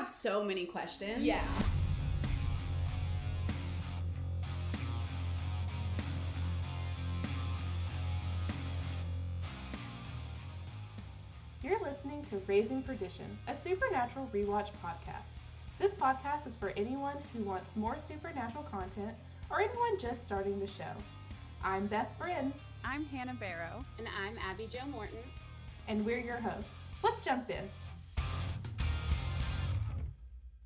have so many questions. Yeah. You're listening to Raising Perdition, a supernatural rewatch podcast. This podcast is for anyone who wants more supernatural content or anyone just starting the show. I'm Beth Bryn, I'm Hannah Barrow. And I'm Abby Jo Morton. and we're your hosts. Let's jump in.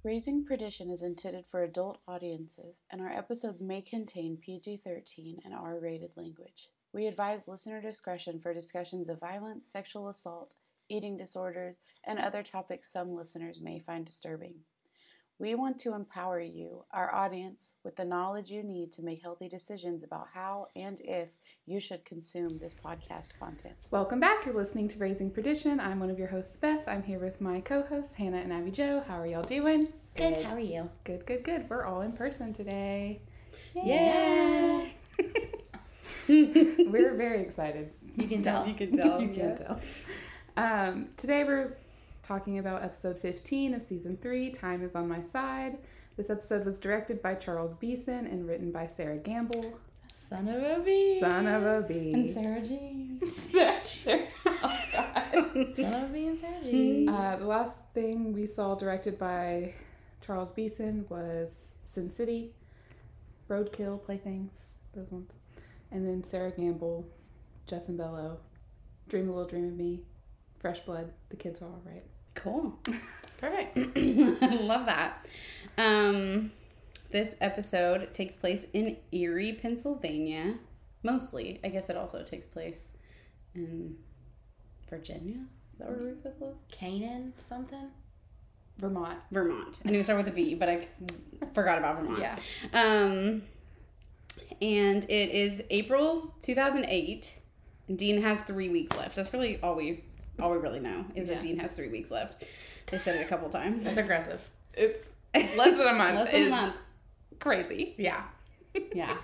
Raising Perdition is intended for adult audiences, and our episodes may contain PG 13 and R rated language. We advise listener discretion for discussions of violence, sexual assault, eating disorders, and other topics some listeners may find disturbing. We want to empower you, our audience, with the knowledge you need to make healthy decisions about how and if you should consume this podcast content. Welcome back. You're listening to Raising Perdition. I'm one of your hosts, Beth. I'm here with my co-hosts, Hannah and Abby Jo. How are y'all doing? Good. How are you? Good, good, good. We're all in person today. Yeah. We're very excited. You can tell. You can tell. you can tell. Um, today we're talking about episode 15 of season 3, Time is on My Side. This episode was directed by Charles Beeson and written by Sera Gamble. Son of a bee. Son of a bee. And Sarah James. oh, God. Son of a bee and Sarah James. Uh, the last thing we saw directed by Charles Beeson was Sin City, Roadkill, Playthings, those ones. And then Sera Gamble, Jus in Bello, Dream a Little Dream of Me, Fresh Blood, The Kids Are Alright. Cool. Perfect. Love that. Um, this episode takes place in Erie, Pennsylvania. Mostly. I guess it also takes place in Virginia. Is that where Rufus lives? Canaan something? Vermont. Vermont. I knew it started with a V, but I forgot about Vermont. Yeah. Um, and it is April 2008. And Dean has three weeks left. That's really all we all we really know is Yeah. that Dean has three weeks left. They said it a couple times. That's aggressive. It's less than a month. Less than a month. Crazy. Yeah. Yeah.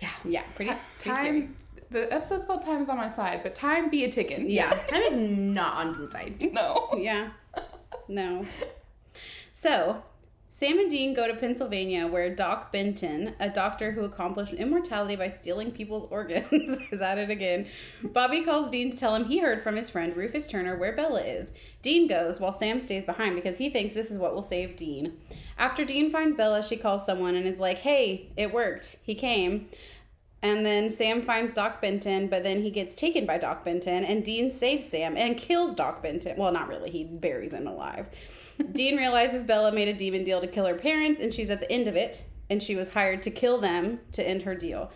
Yeah. Yeah. Pretty, Ti- pretty scary. Time. The episode's called Time is on My Side, but time be a ticking. Yeah. Time is not on Dean's side. No. Yeah. No. So, Sam and Dean go to Pennsylvania where Doc Benton, a doctor who accomplished immortality by stealing people's organs, is at it again. Bobby calls Dean to tell him he heard from his friend Rufus Turner where Bela is. Dean goes while Sam stays behind because he thinks this is what will save Dean. After Dean finds Bela, she calls someone and is like, hey, it worked. He came. And then Sam finds Doc Benton, but then he gets taken by Doc Benton, and Dean saves Sam and kills Doc Benton. Well, not really, he buries him alive. Dean realizes Bela made a demon deal to kill her parents, and she's at the end of it, and she was hired to kill them to end her deal.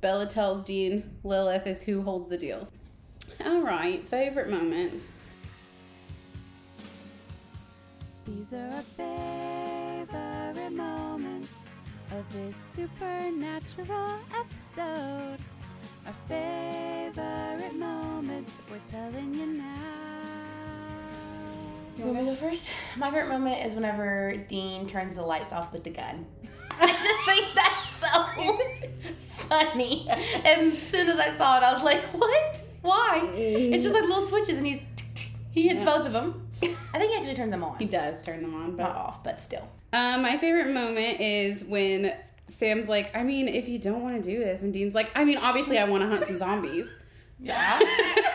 Bela tells Dean Lilith is who holds the deals. All right, favorite moments. These are our favorite moments of this supernatural episode. Our favorite moments, we're telling you now. You want me to go first? My favorite moment is whenever Dean turns the lights off with the gun. I just think that's so funny. And as soon as I saw it, I was like, what? Why? It's just like little switches and he's he hits Yeah. both of them. I think he actually turns them on. He does turn them on, but Not off, but still. Um, my favorite moment is when Sam's like, I mean, if you don't want to do this, and Dean's like, I mean, obviously, I want to hunt some zombies. Yeah.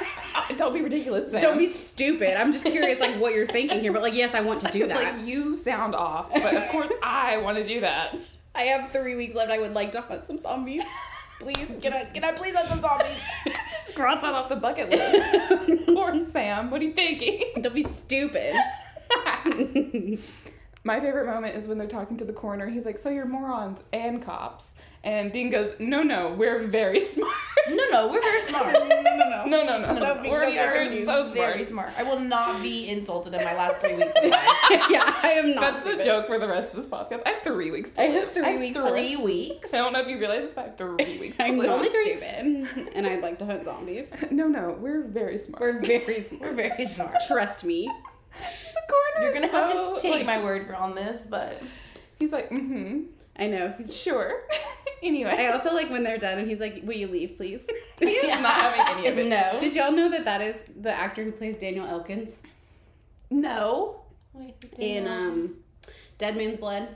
Don't be ridiculous. Sam. Don't be stupid. I'm just curious, like, what you're thinking here. But like, yes, I want to do that. like you sound off, but of course I want to do that. I have three weeks left. I would like to hunt some zombies. Please, Can I, can I please have some zombies? Just cross that off the bucket list. Poor Sam. What are you thinking? don't be stupid. My favorite moment is when they're talking to the coroner. He's like, "So you're morons and cops." And Dean goes, "No, no, we're very smart." No, no, we're very smart. no, no, no. no, no, no. Don't be- we're we're so very smart. smart. I will not be insulted in my last three weeks of life. yeah, I am not. That's stupid. the joke for the rest of this podcast. I have three weeks to I have three I have weeks. three weeks. I don't know if you realize this, but I have three weeks I'm live. not Only three- stupid, and I'd like to hunt zombies. No, no, we're very smart. We're very smart. We're very smart. Trust me. The coroner. You're gonna is have so, to take like- my word for on this, but He's like, mm-hmm, I know. He's. sure. anyway, I also like when they're done, and he's like, "Will you leave, please?" he's not having any of it. no, Did y'all know that that is the actor who plays Daniel Elkins? no. Wait, Daniel in um, Dead Man's Blood.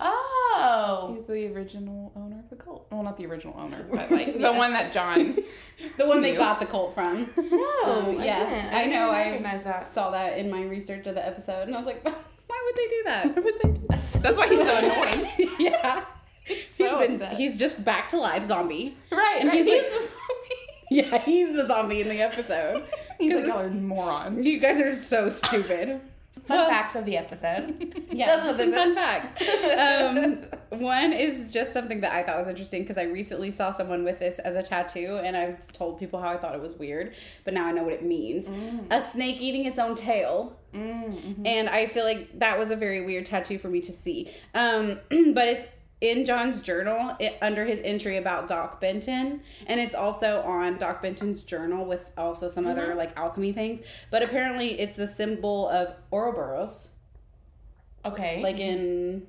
Oh. He's the original owner of the cult. Well, not the original owner, but like the one that John. The one they got the cult from. No, Um, I yeah. I didn't know, I- recognize that. Saw that in my research of the episode, and I was like, why would they do that? Why would they do that? That's why he's so annoying. yeah. He's so been upset. he's just back to life zombie. Right, And right. he's He's, like- the zombie. Yeah, he's the zombie in the episode. He's like, y'all are morons. You guys are so stupid. Fun Well- facts of the episode. Yeah, That's what this fun is. fact. Um, one is just something that I thought was interesting because I recently saw someone with this as a tattoo, and I've told people how I thought it was weird, but now I know what it means. A snake eating its own tail. Mm-hmm. and I feel like that was a very weird tattoo for me to see. Um, but it's in John's journal it, under his entry about Doc Benton, and it's also on Doc Benton's journal with also some other like alchemy things. But apparently, it's the symbol of Ouroboros, Okay. like in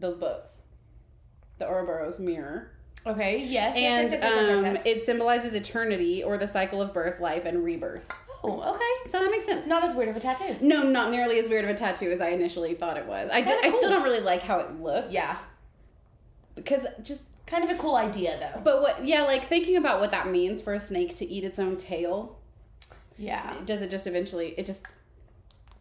those books, the Ouroboros mirror, okay. Yes. and yes, yes, yes, um, it symbolizes eternity or the cycle of birth, life, and rebirth. oh, okay. So that makes sense. Not as weird of a tattoo. No, not nearly as weird of a tattoo as I initially thought it was. I, do, Kinda I still don't really like how it looks. Yeah. Because just, Kind of a cool idea, though. but what, yeah, like thinking about what that means for a snake to eat its own tail, Yeah. does it just eventually, it just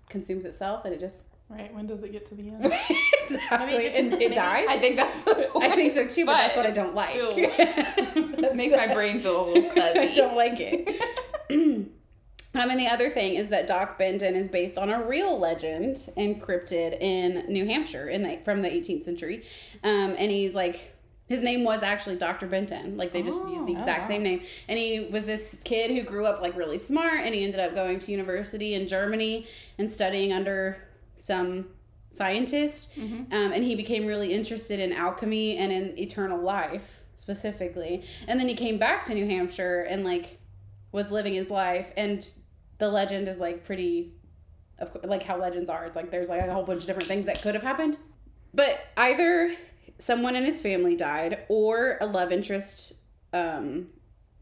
consumes itself and it just. Right, when does it get to the end? exactly. just- and it dies? I think that's the point. I think so too, but, that's what I don't like. still, It makes my brain feel a little fuzzy. I don't like it. um, and the other thing is that Doc Benton is based on a real legend encrypted in New Hampshire in the from the 18th century, um, and he's like. His name was actually Dr. Benton. Like they just used the Oh, exact wow. same name. And he was this kid who grew up like really smart and he ended up going to university in Germany and studying under some scientist. Um, and he became really interested in alchemy and in eternal life specifically. And then he came back to New Hampshire and like was living his life. And the legend is like pretty, of course, like how legends are. It's like there's like a whole bunch of different things that could have happened. But either someone in his family died or a love interest um,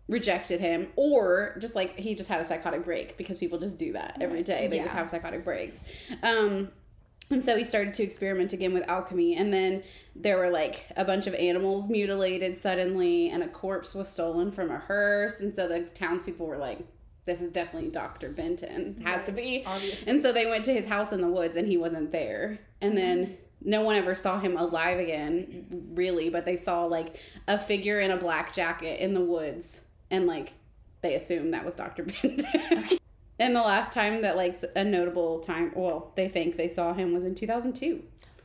rejected him or just like he just had a psychotic break because people just do that every day. They just have psychotic breaks. Um and so he started to experiment again with alchemy and then there were like a bunch of animals mutilated suddenly and a corpse was stolen from a hearse. And so the townspeople were like this is definitely dr benton has to be Obviously. and so they went to his house in the woods and he wasn't there. And then no one ever saw him alive again, really, but they saw like a figure in a black jacket in the woods and like they assumed that was Dr. Benton. and the last time that like a notable time, well, they think they saw him was in 2002.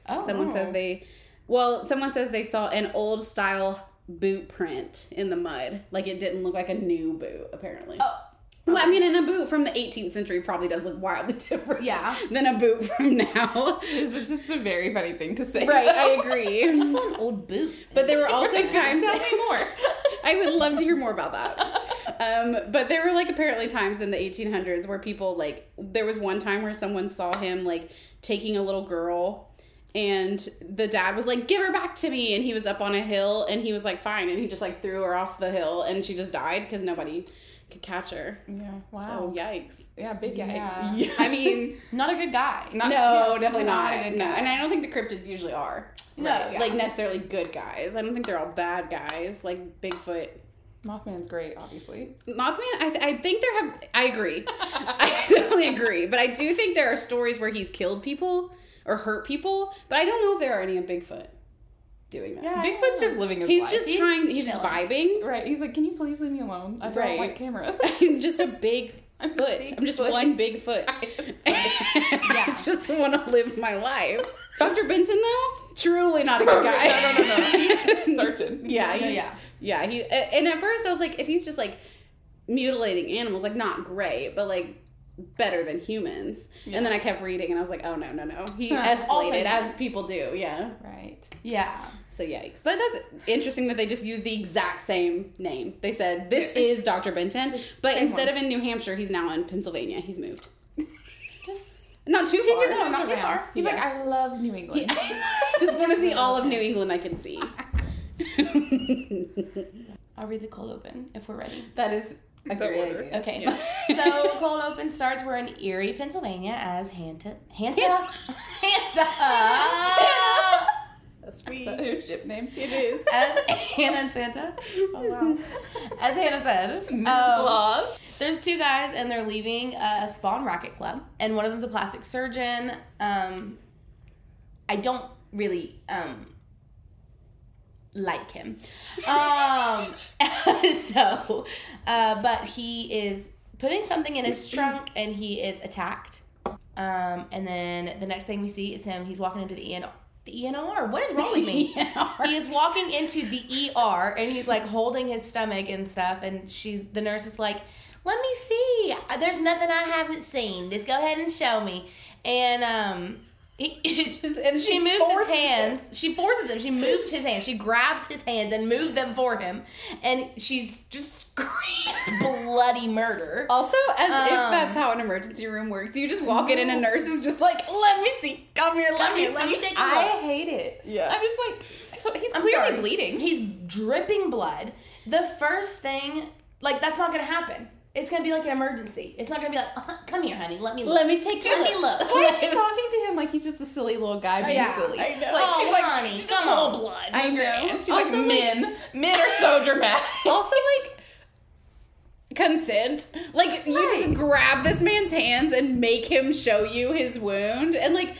Oh. Someone says they well, someone says they saw an old style boot print in the mud. Like it didn't look like a new boot apparently. Oh. Well, I mean, and a boot from the 18th century probably does look wildly different Yeah. than a boot from now. It's just a very funny thing to say. right, I agree. Just an old boot. But there were also times Tell me more. I would love to hear more about that. Um, but there were like apparently times in the 1800s where people like there was one time where someone saw him like taking a little girl and the dad was like give her back to me and he was up on a hill and he was like fine and he just like threw her off the hill and she just died because nobody could catch her. Yeah. Wow. So yikes. yeah, big yikes. Yeah. Yeah. I mean, Not a good guy. not, no, yeah, definitely not. a good No, guy. and I don't think the cryptids usually are. No, Right. yeah. Like necessarily good guys. I don't think they're all bad guys. Like Bigfoot. Mothman's great, obviously. Mothman, I, th- I think there have. I agree. I definitely agree. But I do think there are stories where he's killed people or hurt people. But I don't know if there are any of Bigfoot doing that. Yeah. Bigfoot's just living his He's life. just He's just trying. He's just chilling. vibing. right. He's like, can you please leave me alone? I don't Right. like cameras. I'm just a big I'm foot. big I'm just foot. one big foot. I just want to live my life. Dr. Benton, though, truly not a good guy. no, no, no, no. He's searching. Yeah, No, yeah. yeah. He and at first I was like, if he's just like mutilating animals, like not great, but like better than humans. And then I kept reading, and I was like, oh no, no, no. He All escalated as people do. Yeah. Right. Yeah. So yikes. But that's interesting that they just used the exact same name. They said this is Dr. Benton, but Same instead one. of in New Hampshire, he's now in Pennsylvania. He's moved. Just Not too He far. just No, not too far. He's Yeah. like, I love New England. just want to see all of New England I can see. I'll read the cold open if we're ready. that is A great order. idea. Okay. Yeah. so cold open starts. We're in Erie, Pennsylvania, as Hanta. Hanta. Hanta. That's Is that me. your ship name? It is. As Hannah and Santa. Oh wow. As Hannah said, um, Claus. there's two guys and they're leaving a Spawn Racket Club, and one of them's a plastic surgeon. Um, I don't really um like him. Um, so, uh, but he is putting something in his trunk and he is attacked. Um, and then the next thing we see is him. He's walking into the ENR. The ENR. What is wrong with me? he is walking into the ER and he's like holding his stomach and stuff. And she's the nurse is like, "Let me see. There's nothing I haven't seen. Just go ahead and show me." And um, he, Just- and she she moves his hands. She forces him. She moves his hands. She grabs his hands and moves them for him. And she's just screams bloody murder. Also, as if Um, that's how an emergency room works, you just walk in and a nurse is just like, "Let me see, come here, let me me, let me see." take I hate it. Yeah. I'm just like, so he's I'm clearly sorry. bleeding. He's dripping blood. The first thing, like, that's not gonna happen. It's gonna be like an emergency. It's not gonna be like, uh, come here, honey, let me look. Let me take Let me a look. Why is she talking to him like he's just a silly little guy being Yeah, silly? I know. Like, oh, she's like, honey, "Just come a little on. blood. I Move your know. hand." She's Also, like, like- men, men are so dramatic. also like consent like you just grab this man's hands and make him show you his wound and like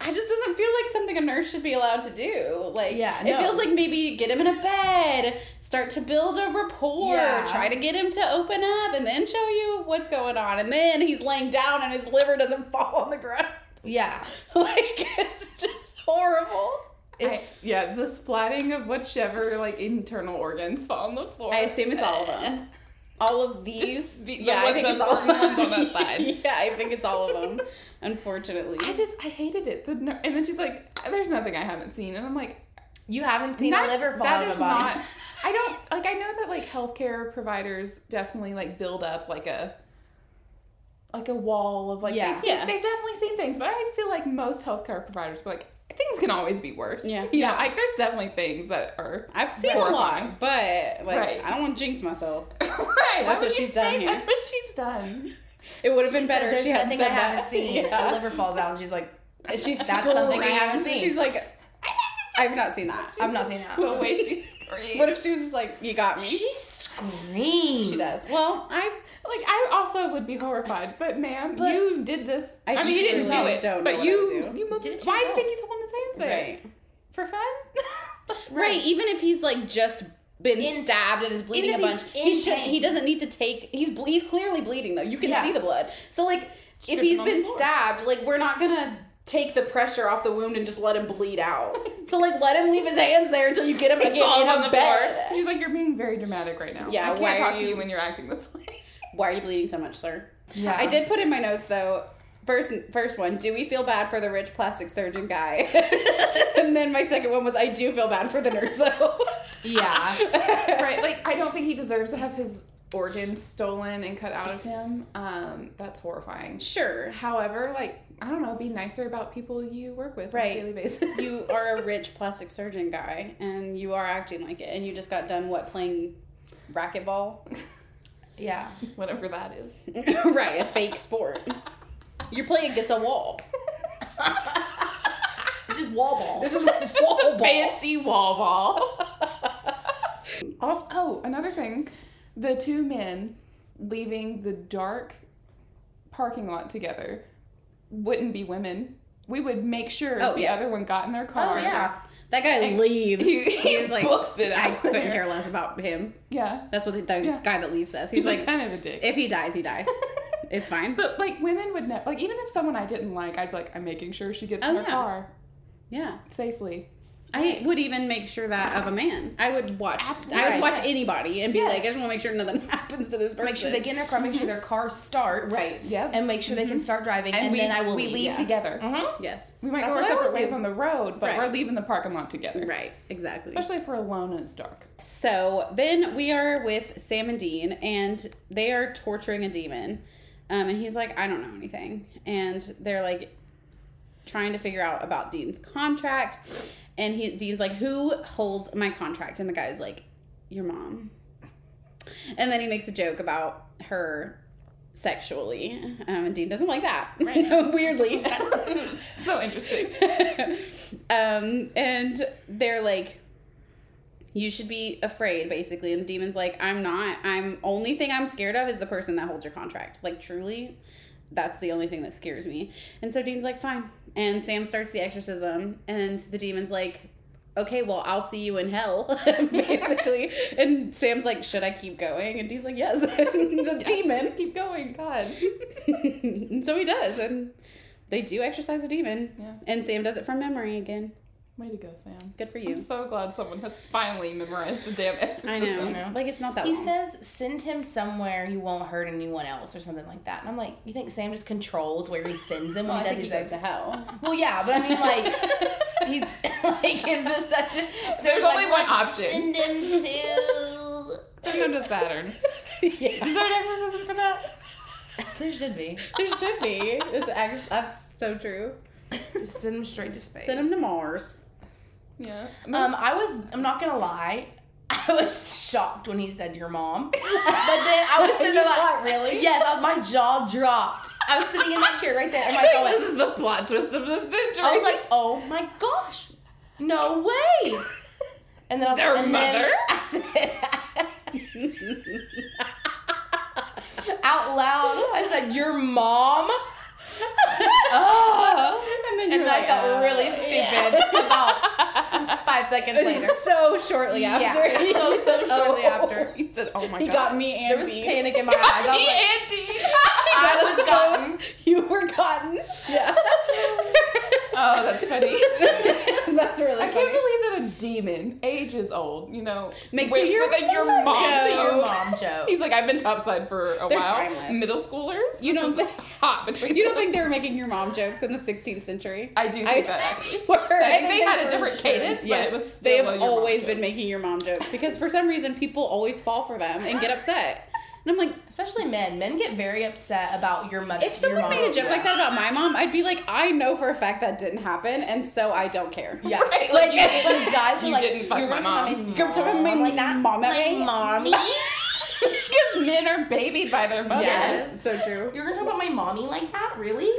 I just doesn't feel like something a nurse should be allowed to do. Like, Yeah, it feels like maybe get him in a bed, start to build a rapport, Yeah. try to get him to open up, and then show you what's going on. And then he's laying down and his liver doesn't fall on the ground. Yeah, Like, it's just horrible. it's I- yeah, the splatting of whichever like internal organs fall on the floor. I assume it's all of them. All of these. the- the yeah, I think it's all are ones on that side. yeah, I think it's all of them. Unfortunately. I just I hated it. The and then she's like, "There's nothing I haven't seen," and I'm like, you haven't seen a liver fall that out of is not. I don't like. I know that like healthcare providers definitely like build up like a like a wall of like Yeah. they've, seen, Yeah. they've definitely seen things, but I feel like most healthcare providers like things can always be worse. Yeah. you know, like there's definitely things that are I've seen a lot, but like Right. I don't want to jinx myself. right. That's what she's done here. That's what she's done. It would have been She said, better if There's she hadn't nothing said I haven't that. seen. Yeah. A liver falls out, and she's like, she's she That's something I haven't seen. She's like, I've not seen that. "I've not seen that." The way she screams. What if she was just like, you got me? She screams. She does. Well, I Like I also would be horrified, but ma'am, But- you did this. I I, mean, you didn't do it, don't know but what you do. you moved. Did it Why do you yourself. think he's holding his hands there right. for fun? Right. Even if he's like just been In- stabbed and is bleeding a bunch, he should. pain. He doesn't need to take. He's ble- he's clearly bleeding though. You can Yeah. see the blood. So like, if Strip he's him on the been stabbed, like we're not gonna take the pressure off the wound and just let him bleed out. so like, let him leave his hands there until you get him again Falls in on a the bed. She's like, you're being very dramatic right now. Yeah, I can't why are talk to you- you when you're acting this way. Why are you bleeding so much, sir? Yeah. I did put in my notes though. First, first one. Do we feel bad for the rich plastic surgeon guy? and then my second one was I do feel bad for the nurse though. Yeah. right, like I don't think he deserves to have his organs stolen and cut out of him. Um, that's horrifying. Sure. However, like I don't know, be nicer about people you work with Right. on a daily basis. You are a rich plastic surgeon guy, and you are acting like it, and you just got done what playing racquetball, Yeah. whatever that is. right? A fake sport. You're playing against a wall. It's just wall ball. This is wall ball. Fancy wall ball. Oh, another thing, the two men leaving the dark parking lot together wouldn't be women. We would make sure Oh, the yeah. other one got in their oh, car. Oh yeah, that guy And leaves. he- He, he like, books it I out couldn't there. care less about him. Yeah. That's what the, the Yeah. guy that leaves says. He's, He's, like, like, kind of a dick. if he dies, he dies. It's fine. but like women would ne- like even if someone I didn't like, I'd be like, I'm making sure she gets Oh, in her yeah. car Yeah. safely. I would even make sure that of a man. I would watch. Absolutely. I would Right. watch anybody and be Yes. like, I just want to make sure nothing happens to this person. Make sure they get in their car. Make sure their car starts. Right. Yeah. And make sure they can start driving, and, we, then I will we leave. leave yeah. together. Mhm. Yes. We might That's go our separate ways on the road, but Right. we're leaving the parking lot together. Right. Exactly. Especially if we're alone and it's dark. So then we are with Sam and Dean, and they are torturing a demon. Um, and he's like, I don't know anything. And they're like trying to figure out about Dean's contract. And he Dean's like, Who holds my contract? And the guy's like, Your mom. And then he makes a joke about her sexually. Um, and Dean doesn't like that. Right. Weirdly. so interesting. um, and they're like, you should be afraid, basically. And the demon's like, I'm not. I'm only thing I'm scared of is the person that holds your contract. Like truly, that's the only thing that scares me. And so Dean's like, fine. And Sam starts the exorcism, and the demon's like, okay, well, I'll see you in hell, basically. and Sam's like, should I keep going? And Dean's like, yes. the demon. Keep going, God. and so he does, and they do exorcise the demon. Yeah. And Sam does it from memory again. Way to go, Sam. Good for you. I'm so glad someone has finally memorized a damn exorcism. I know. know. Like it's not that He long. says send him somewhere he won't hurt anyone else or something like that. And I'm like, you think Sam just controls where he sends him when well, I he does he goes to hell. Well, yeah, but I mean, like, he's like, it's just such a. There's like, only one option. Send him to. Send him to Saturn. yeah. Is there an exorcism for that? There should be. There should be. It's that's so true. Just send him straight to space. Send him to Mars. Yeah. Um, I was. I'm not gonna lie. I was shocked when he said your mom, but then I was sitting there like, really? yes, I was, my jaw dropped. I was sitting in that chair right there, and my jaw this is the plot twist of the century. I was like, oh my gosh, no way. And then I was Their and mother? Then out loud, I said, your mom. Oh. And then And you're I like, felt uh, really stupid about five seconds later. So shortly after. Yeah, so so shortly after. he said, "Oh my He god." He got me and There was panic in my eyes. I was Me like, and I was gotten. You were gotten. Yeah. Oh, that's funny. that's really I funny. can't believe that a demon, ages old, you know, Makes with, it your with a your mom mom. joke. To your mom joke. He's like, I've been topside for a They're while. timeless. Middle schoolers. You don't think- hot between. You don't. Think they were making your mom jokes in the 16th century? I do think I that actually. were. I think they had a different sure. cadence, but yes, it was still they have your mom always joke. been making your mom jokes because for some reason people always fall for them and get upset. And I'm like, Especially men. Men get very upset about your mother. if someone your made a mom. joke like that about my mom, I'd be like, I know for a fact that didn't happen, and so I don't care. Yeah. Right, Like, like, you, when guys are you like, didn't fuck you're my mom. talk You're talking about my like that? mom at my me? mommy? because men are babied by their mothers. Yes. so true. You're gonna talk about my mommy like that? Really?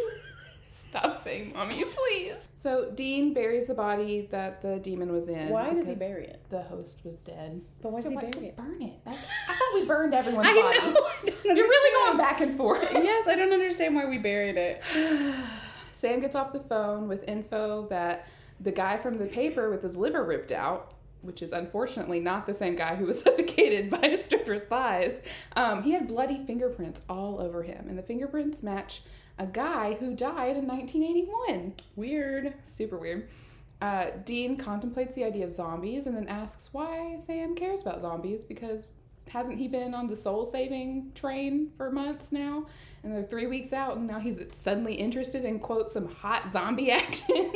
Stop saying mommy, please. So Dean buries the body that the demon was in. Why does he bury it? The host was dead. But why does So he why bury just it? burn it? That- I thought we burned everyone's I body. know. I don't You're really going back and forth. Yes, I don't understand why we buried it. Sam gets off the phone with info that the guy from the paper with his liver ripped out, which is unfortunately not the same guy who was suffocated by a stripper's thighs, um, he had bloody fingerprints all over him. And the fingerprints match a guy who died in 1981. Weird. Super weird. Uh, Dean contemplates the idea of zombies and then asks why Sam cares about zombies because hasn't he been on the soul saving train for months now? And they're three weeks out, and now he's suddenly interested in quote some hot zombie action.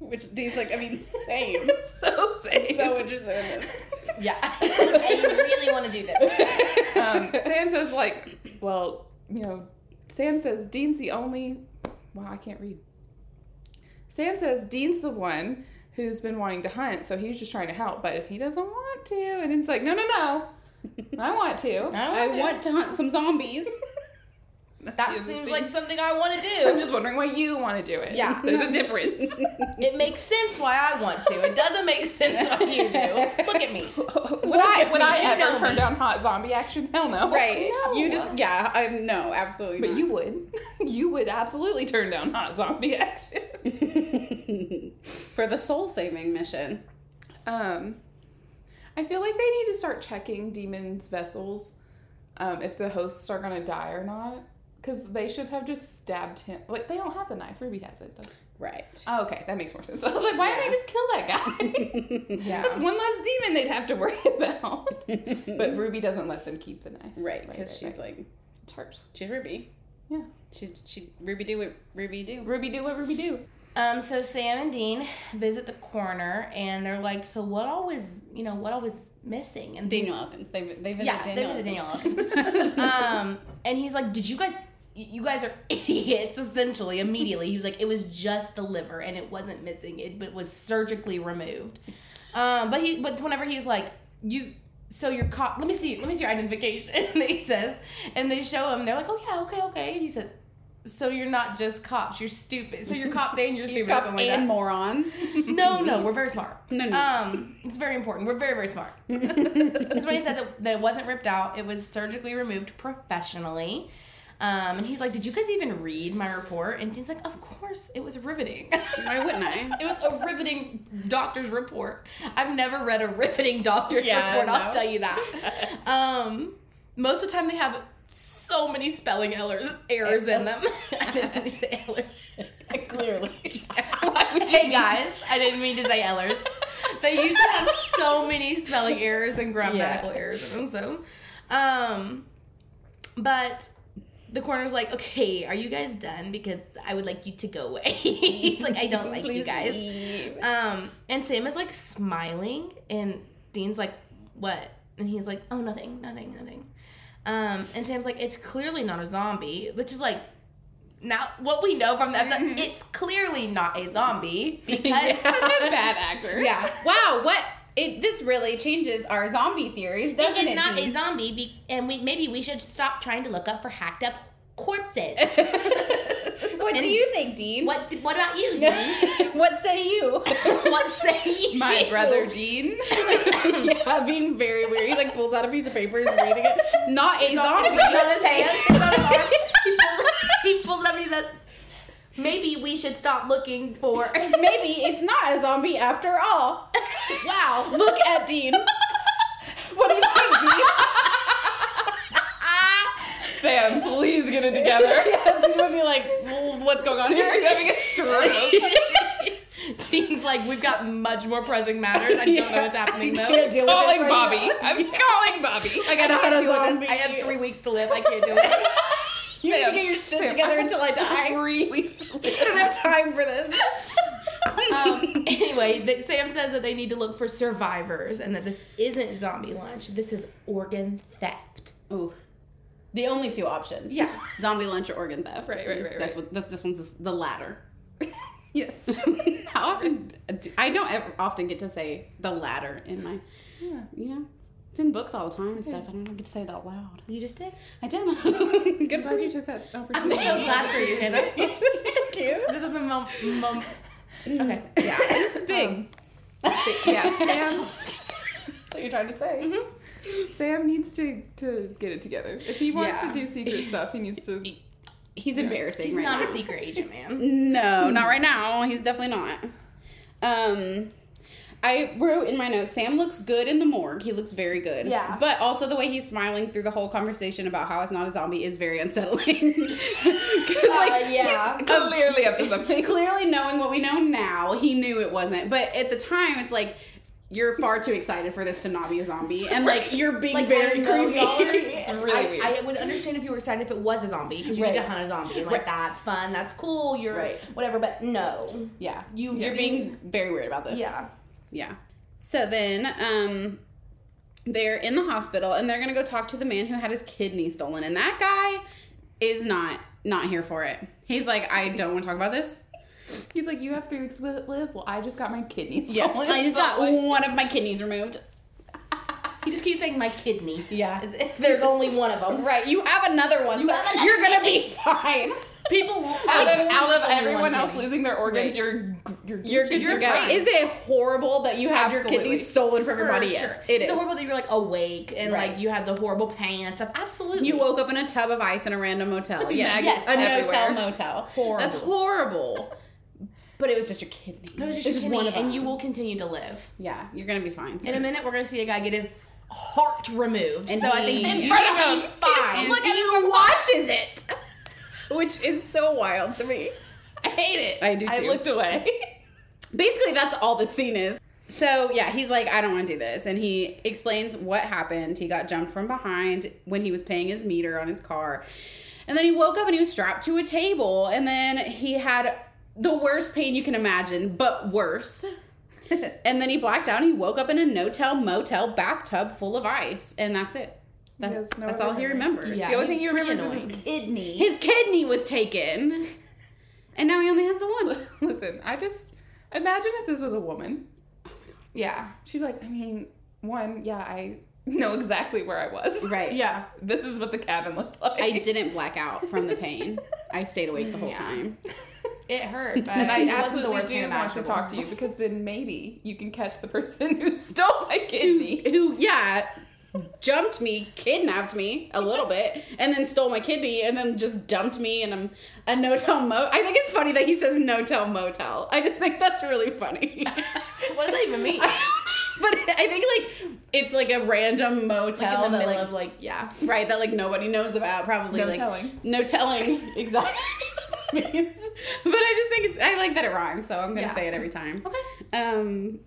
Which Dean's like, I mean, same. so same. so interested in this. Yeah. I really want to do this. um, Sam says like, well, you know, Sam says Dean's the only. Wow, I can't read. Sam says Dean's the one who's been wanting to hunt, so he's just trying to help. But if he doesn't want to, and it's like, no, no, no, I want to. I want to hunt some zombies. That seems like something I want to do. I'm just wondering why you want to do it. Yeah. there's a difference. It makes sense why I want to. It doesn't make sense why you do. Look at me. would I would I ever turn me. down hot zombie action? Hell no. Right. No. You just, yeah, I no, absolutely But not. you would. You would absolutely turn down hot zombie action. For the soul saving mission. Um, I feel like they need to start checking demons' vessels, um, if the hosts are gonna die or not, because they should have just stabbed him. Like they don't have the knife. Ruby has it. Right. Oh, okay, that makes more sense. I was like, why didn't they just kill that guy? Yeah. That's one less demon they'd have to worry about. but Ruby doesn't let them keep the knife. Right, because she's right. like, It's hers. she's Ruby. Yeah. She's, she, Ruby do what Ruby do. Ruby do what Ruby do. Um, so Sam and Dean visit the coroner, and they're like, "So what all was, you know, what all was missing?" And Daniel Elkins. They, they visit yeah, Daniel they visit Daniel Elkins. Um, and he's like, "Did you guys? You guys are idiots." Essentially, immediately, he was like, "It was just the liver, and it wasn't missing. It, but was surgically removed." Um, but he, but whenever he's like, "You." so your cop let me see let me see your identification and he says and they show him they're like oh yeah okay okay and he says so you're not just cops you're stupid so you're cops and you're stupid or Cops like and that. morons. no no we're very smart No, no. um it's very important we're very very smart that's when he says it, that it wasn't ripped out it was surgically removed professionally um, and he's like, "Did you guys even read my report?" And Dean's like, "Of course, it was riveting. Why wouldn't I? it was a riveting doctor's report. I've never read a riveting doctor's Yeah, report. I'll tell you that. Um, most of the time they have so many spelling errors errors in them. I didn't mean to say errors. Clearly. hey guys, I didn't mean to say errors. They usually have so many spelling errors and grammatical Yeah. errors in them. So, um, but the coroner's like, okay, are you guys done? Because I would like you to go away. He's like, I don't like you guys. leave. Um, and Sam is like smiling, and Dean's like, "What?" And he's like, "Oh, nothing, nothing, nothing." Um, and Sam's like, "It's clearly not a zombie," which is like, now what we know from the episode, it's clearly not a zombie because Yeah. Such a bad actor. yeah, Wow, what? It, this really changes our zombie theories, doesn't it? not a zombie, be- and we maybe we should stop trying to look up for hacked up corpses. what do you think, Dean? what What about you, Dean? what say you? what say you? My brother Dean. yeah, being very weird. He like pulls out a piece of paper, he's reading it. Not a zombie. It's on his hand. It's on his arm. He pulls, he pulls it up and he says, "Maybe we should stop looking for." Maybe it's not a zombie after all. Wow, look at Dean. What do you think, Dean? Sam, please get it together. yeah, Dean would be like, "Well, what's going on here? having a stroke. Dean's like, "We've got much more pressing matters. I don't know what's happening though." deal calling right Bobby. now. I'm calling Bobby. I gotta I a deal with zombie. this. I have three weeks to live. I can't do it. You need to get your shit Sam, together I- until I die. Three weeks. I don't have time for this. Um, anyway, th- Sam says that they need to look for survivors and that this isn't zombie lunch. This is organ theft. Ooh. The only two options. Yeah. Zombie lunch or organ theft. Right, right, right, That's right. what this this one's the latter. Yes. How often do, I don't ever often get to say the latter in my Yeah. you know it's in books all the time and stuff. I don't get to say it out loud. You just did. I did. Good I'm for glad you. you took that opportunity. I'm so glad for you, Hannah. Thank you. This is a mom. mom. Okay. Yeah, this is big. big yeah, Sam, That's what you're trying to say. Mm-hmm. Sam needs to, to get it together. If he wants Yeah. to do secret stuff, he needs to. He's embarrassing He's right not now. a secret agent, man. No, not right now. He's definitely not. Um, I wrote in my notes, Sam looks good in the morgue. He looks very good. Yeah. But also the way he's smiling through the whole conversation about how it's not a zombie is very unsettling. 'Cause, like, yeah. Clearly up to something. clearly knowing what we know now, he knew it wasn't. But at the time, it's like you're far too excited for this to not be a zombie, and like you're being Like, very creepy. It's really I, weird. I would understand if you were excited if it was a zombie because you Right. need to hunt a zombie and like Right. that's fun, that's cool, you're Right. whatever. But no, yeah, you you're being very weird about this. yeah. Yeah. So then, um, they're in the hospital and they're gonna go talk to the man who had his kidney stolen, and that guy is not not here for it. He's like, I don't want to talk about this. He's like, you have three weeks to live. Well, I just got my kidneys Yeah, stolen. I just got one of my kidneys removed. He just keeps saying my kidney. Yeah. There's only one of them. Right, you have another one. You so have another you're gonna kidney. be fine. People out of, out of everyone else kidney. losing their organs, Right. you're you're You're good you're to go. Is it horrible that you had your kidneys stolen from For everybody? sure. Yes, it it's is. horrible that you're like awake and Right. like you had the horrible pain and stuff. Absolutely. You woke up in a tub of ice in a random motel. Yes, Maggots a everywhere. no-tell motel. Horrible. That's horrible. But it was just your kidney. It was just, It's your one kidney, of and you will continue to live. Yeah, you're gonna be fine. In a minute, we're gonna see a guy get his heart removed. And so I think you In front of will be him. Fine. at he watches it, which is so wild to me. I hate it. I do Too. I too. looked away. Basically, that's all the scene is. So yeah, he's like, I don't want to do this, and he explains what happened. He got jumped from behind when he was paying his meter on his car, and then he woke up and he was strapped to a table, and then he had the worst pain you can imagine, but worse. and then he blacked out and he woke up in a no-tell motel bathtub full of ice, and that's it. He That- has no that's all he remembers. Yeah. the only thing he remembers remember is his kidney. His kidney was taken, and now he only has the one. Listen, I just imagine if this was a woman. Oh yeah. She'd be like, I mean, one, yeah, I know exactly where I was. Right. Yeah. This is what the cabin looked like. I didn't black out from the pain. I stayed awake the whole Yeah. time. It hurt, but And I it wasn't the absolutely worst do want to talk to you because then maybe you can catch the person who stole my kidney. Who, yeah, jumped me, kidnapped me a little bit, and then stole my kidney, and then just dumped me in a, a no-tell motel. I think it's funny that he says no-tell motel. I just think that's really funny. What does that even mean? But I think like it's like a random motel Like in the that middle like of like yeah. right that like nobody knows about. Probably No like telling. no telling exactly. That's what it means. But I just think it's I like that it rhymes, so I'm gonna Yeah. say it every time. Okay. Um,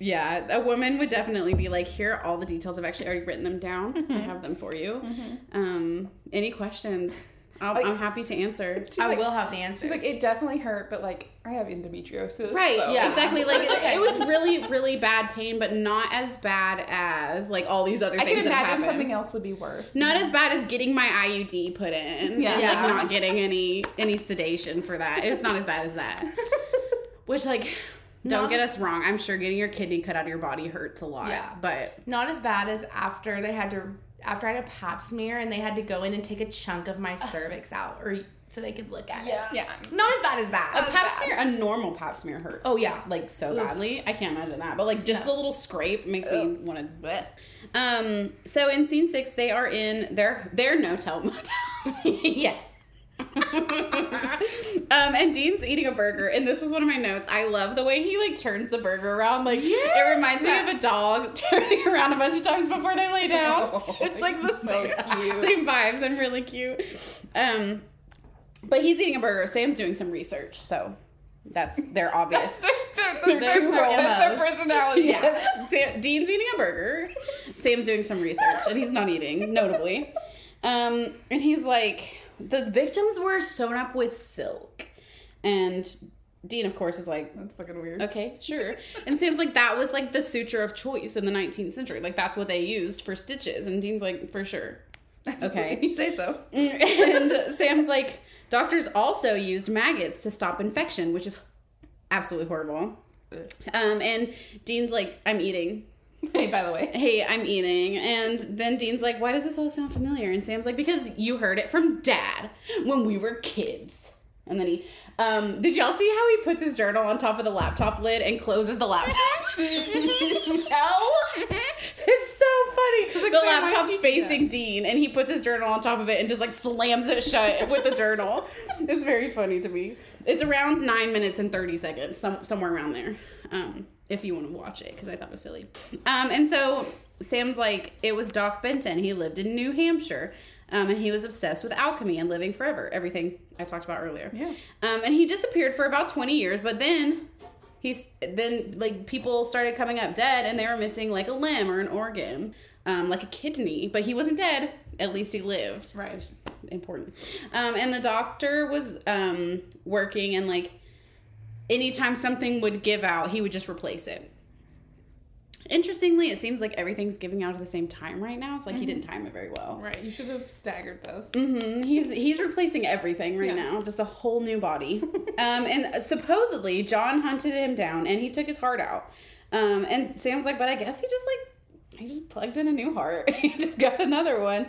yeah, a woman would definitely be like, here are all the details. I've actually already written them down. Mm-hmm. I have them for you. Um, any questions? I'll, Like- I'm happy to answer. I like, will have the answer. She's like, it definitely hurt, but like, I have endometriosis. Right, so- yeah. exactly. Like okay. it was really, really bad pain, but not as bad as like all these other I things can that imagine happen. something else would be worse. Not as bad as getting my IUD put in. Yeah. and, Yeah. like not getting any any sedation for that. It's not as bad as that. Which like don't Not get us wrong. I'm sure getting your kidney cut out of your body hurts a lot. Yeah. But not as bad as after they had to after I had a pap smear and they had to go in and take a chunk of my cervix out or so they could look at it. Yeah. Not as bad as that. a that. pap smear, a normal pap smear hurts. Oh, yeah. like so Ugh. badly. I can't imagine that. But like just No. the little scrape makes me want to. Um. So in scene six, they are in their their no tell motel. yeah. um, and Dean's eating a burger, and this was one of my notes. I love the way he like turns the burger around. Like it reminds me of a dog turning around a bunch of times before they lay down. Oh, it's like the so same, cute. same vibes and really cute. Um, but he's eating a burger. Sam's doing some research, so that's they're obvious. That's their, their, their, their that's their personality. Yeah. Sam, Dean's eating a burger. Sam's doing some research, and he's not eating, notably. Um, and he's like, the victims were sewn up with silk. And Dean, of course, is like, That's fucking weird. okay, sure. And Sam's like, that was like the suture of choice in the 19th century. Like, that's what they used for stitches. And Dean's like, for sure. Okay. you say so. and Sam's like, doctors also used maggots to stop infection, which is absolutely horrible. Um, and Dean's like, I'm eating. Hey, by the way. Hey, I'm eating. And then Dean's like, Why does this all sound familiar? And Sam's like, Because you heard it from dad when we were kids. And then he, um, did y'all see how he puts his journal on top of the laptop lid and closes the laptop? no. It's so funny. It's like, the laptop's did you do facing Dean and he puts his journal on top of it and just like slams it shut with the journal. It's very funny to me. It's around nine minutes and 30 seconds, some, somewhere around there. Um, if you want to watch it, because I thought it was silly. Um, and so Sam's like, it was Doc Benton. He lived in New Hampshire. Um, and he was obsessed with alchemy and living forever. Everything I talked about earlier. Yeah. Um, and he disappeared for about 20 years, but then he's then like people started coming up dead and they were missing like a limb or an organ, um, like a kidney. But he wasn't dead. At least he lived. Right. Important. Um, and the doctor was um, working and like anytime something would give out, he would just replace it. Interestingly, it seems like everything's giving out at the same time right now. It's like he didn't time it very well. Right. You should have staggered those. Mm-hmm. He's he's replacing everything right Yeah. now, just a whole new body. um, and supposedly John hunted him down and he took his heart out. Um, and Sam's like, but I guess he just like he just plugged in a new heart. he just got another one.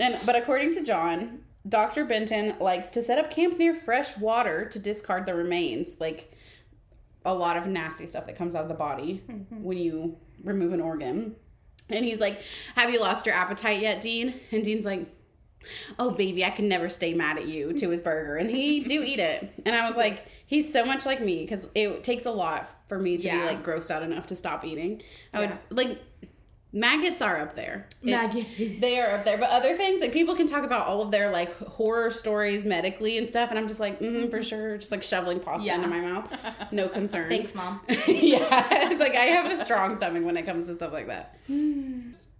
And but according to John, Dr. Benton likes to set up camp near fresh water to discard the remains, like a lot of nasty stuff that comes out of the body mm-hmm. when you remove an organ. And he's like, Have you lost your appetite yet, Dean? And Dean's like, Oh baby, I can never stay mad at you to his burger. And he do eat it. And I was like, he's so much like me because it takes a lot for me to be like grossed out enough to stop eating. I Yeah. would like maggots are up there. It- Maggots. they are up there. But other things, like people can talk about all of their like horror stories medically and stuff, and I'm just like, mm, for sure, just like shoveling pasta Yeah. into my mouth. No concerns. Thanks, mom. yeah. It's like I have a strong stomach when it comes to stuff like that.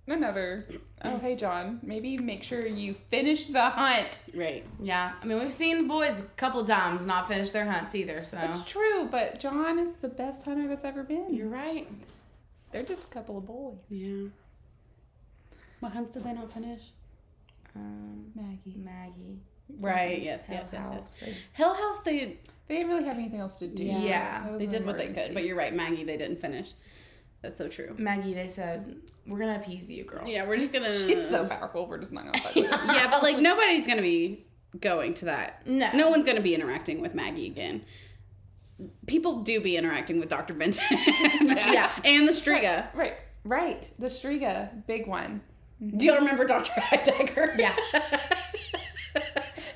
Another. Oh, hey, John. Maybe make sure you finish the hunt. Right. Yeah, I mean we've seen the boys a couple times not finish their hunts either. So That's true, but John is the best hunter that's ever been. You're right. They're just a couple of boys. Yeah. What hunts did they not finish? um, Maggie. Maggie, Right. Yes. Hell Yes. Yes. Yes. House, they- Hill House. They They didn't really have anything else to do. yeah, Yeah, they did what they could. But you're right, Maggie. They didn't finish. That's so true. Maggie, they said, we're gonna appease you, girl. Yeah, we're just gonna. She's so powerful. We're just not gonna fuck with yeah, but like nobody's gonna be going to that. No. No one's gonna be interacting with Maggie again. People do be interacting with Dr. Benton. Yeah. And the Shtriga. Right, right. The Shtriga, big one. Do y'all remember Dr. Heidegger? Yeah.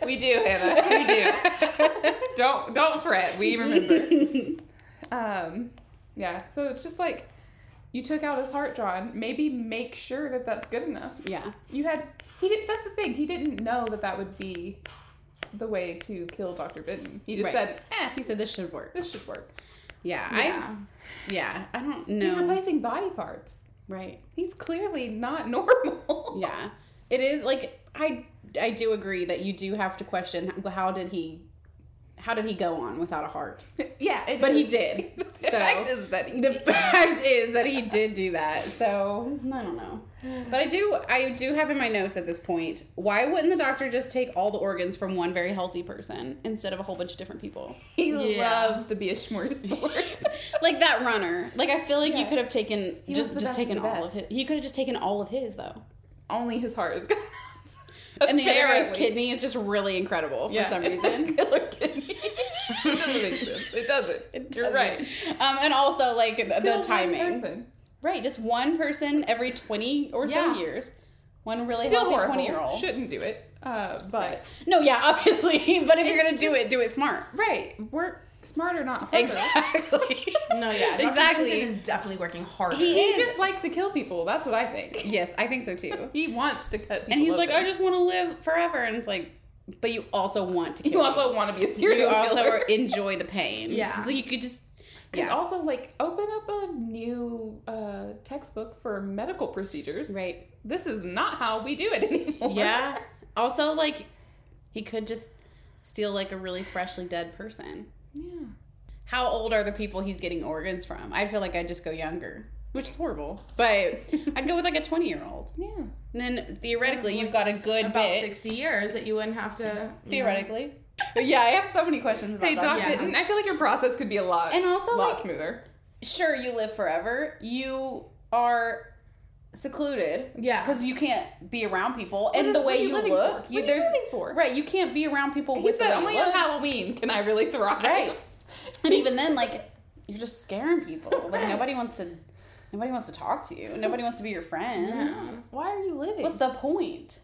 We do, Hannah. We do. don't don't fret. We remember. Um, yeah. So it's just like you took out his heart, John. Maybe make sure that that's good enough. yeah. You had he did. That's the thing. He didn't know that that would be the way to kill Doctor Benton. He just Right. said, "Eh, He said this should work. this should work." Yeah. Yeah. I yeah, I don't know. He's replacing body parts. right. He's clearly not normal. Yeah. It is like I I do agree that you do have to question how did he how did he go on without a heart? yeah, But he did. The So- fact is that he The did. fact is that he did do that. So I don't know. But I do I do have in my notes at this point, why wouldn't the doctor just take all the organs from one very healthy person instead of a whole bunch of different people? He Yeah. loves to be a smorgasbord. Like that runner. Like I feel like you could have taken He just just taken all of his. best. He could have just taken all of his though. Only his heart is good. And the other guy's kidney is just really incredible for Yeah, some it's a reason. killer kidney. it doesn't make sense. It doesn't. You're right. Um, and also like the Still timing. person. Right, just one person every 20 or so years. One really Still healthy 20 year old. Shouldn't do it. Uh, but No, yeah, obviously. But if you're going to do it, do it smart. right, work smarter, or not harder. Exactly. No, yeah. Dr. Exactly. Benton is definitely working harder. He He just likes to kill people. That's what I think. yes, I think so too. He wants to cut people. And he's like. I just want to live forever. And it's like, but you also want to kill You also want to be a serial You serial also killer. enjoy the pain. Yeah. So you could just. Because Yeah. also, like, open up a new uh, textbook for medical procedures. Right. This is not how we do it anymore. Yeah. Also, like, he could just steal like a really freshly dead person. Yeah. How old are the people he's getting organs from? I feel like I'd just go younger, which is horrible. But I'd go with like a 20 year old. Yeah. And then theoretically, you've got a good about bit. 60 years that you wouldn't have to. you know. Theoretically. Yeah, I have so many questions about Hey, Doc Doc Yeah. Benton, I feel like your process could be a lot, And also, lot like- smoother. Sure, you live forever. You are secluded. Yeah. Because you can't be around people. And the way you look, for? You there's right. You can't be around people He with the said way only you on look. Halloween can I really thrive. Right. And even then, like you're just scaring people. Like nobody wants to. Nobody wants to talk to you. Nobody wants to be your friend. No. Why are you living? What's the point?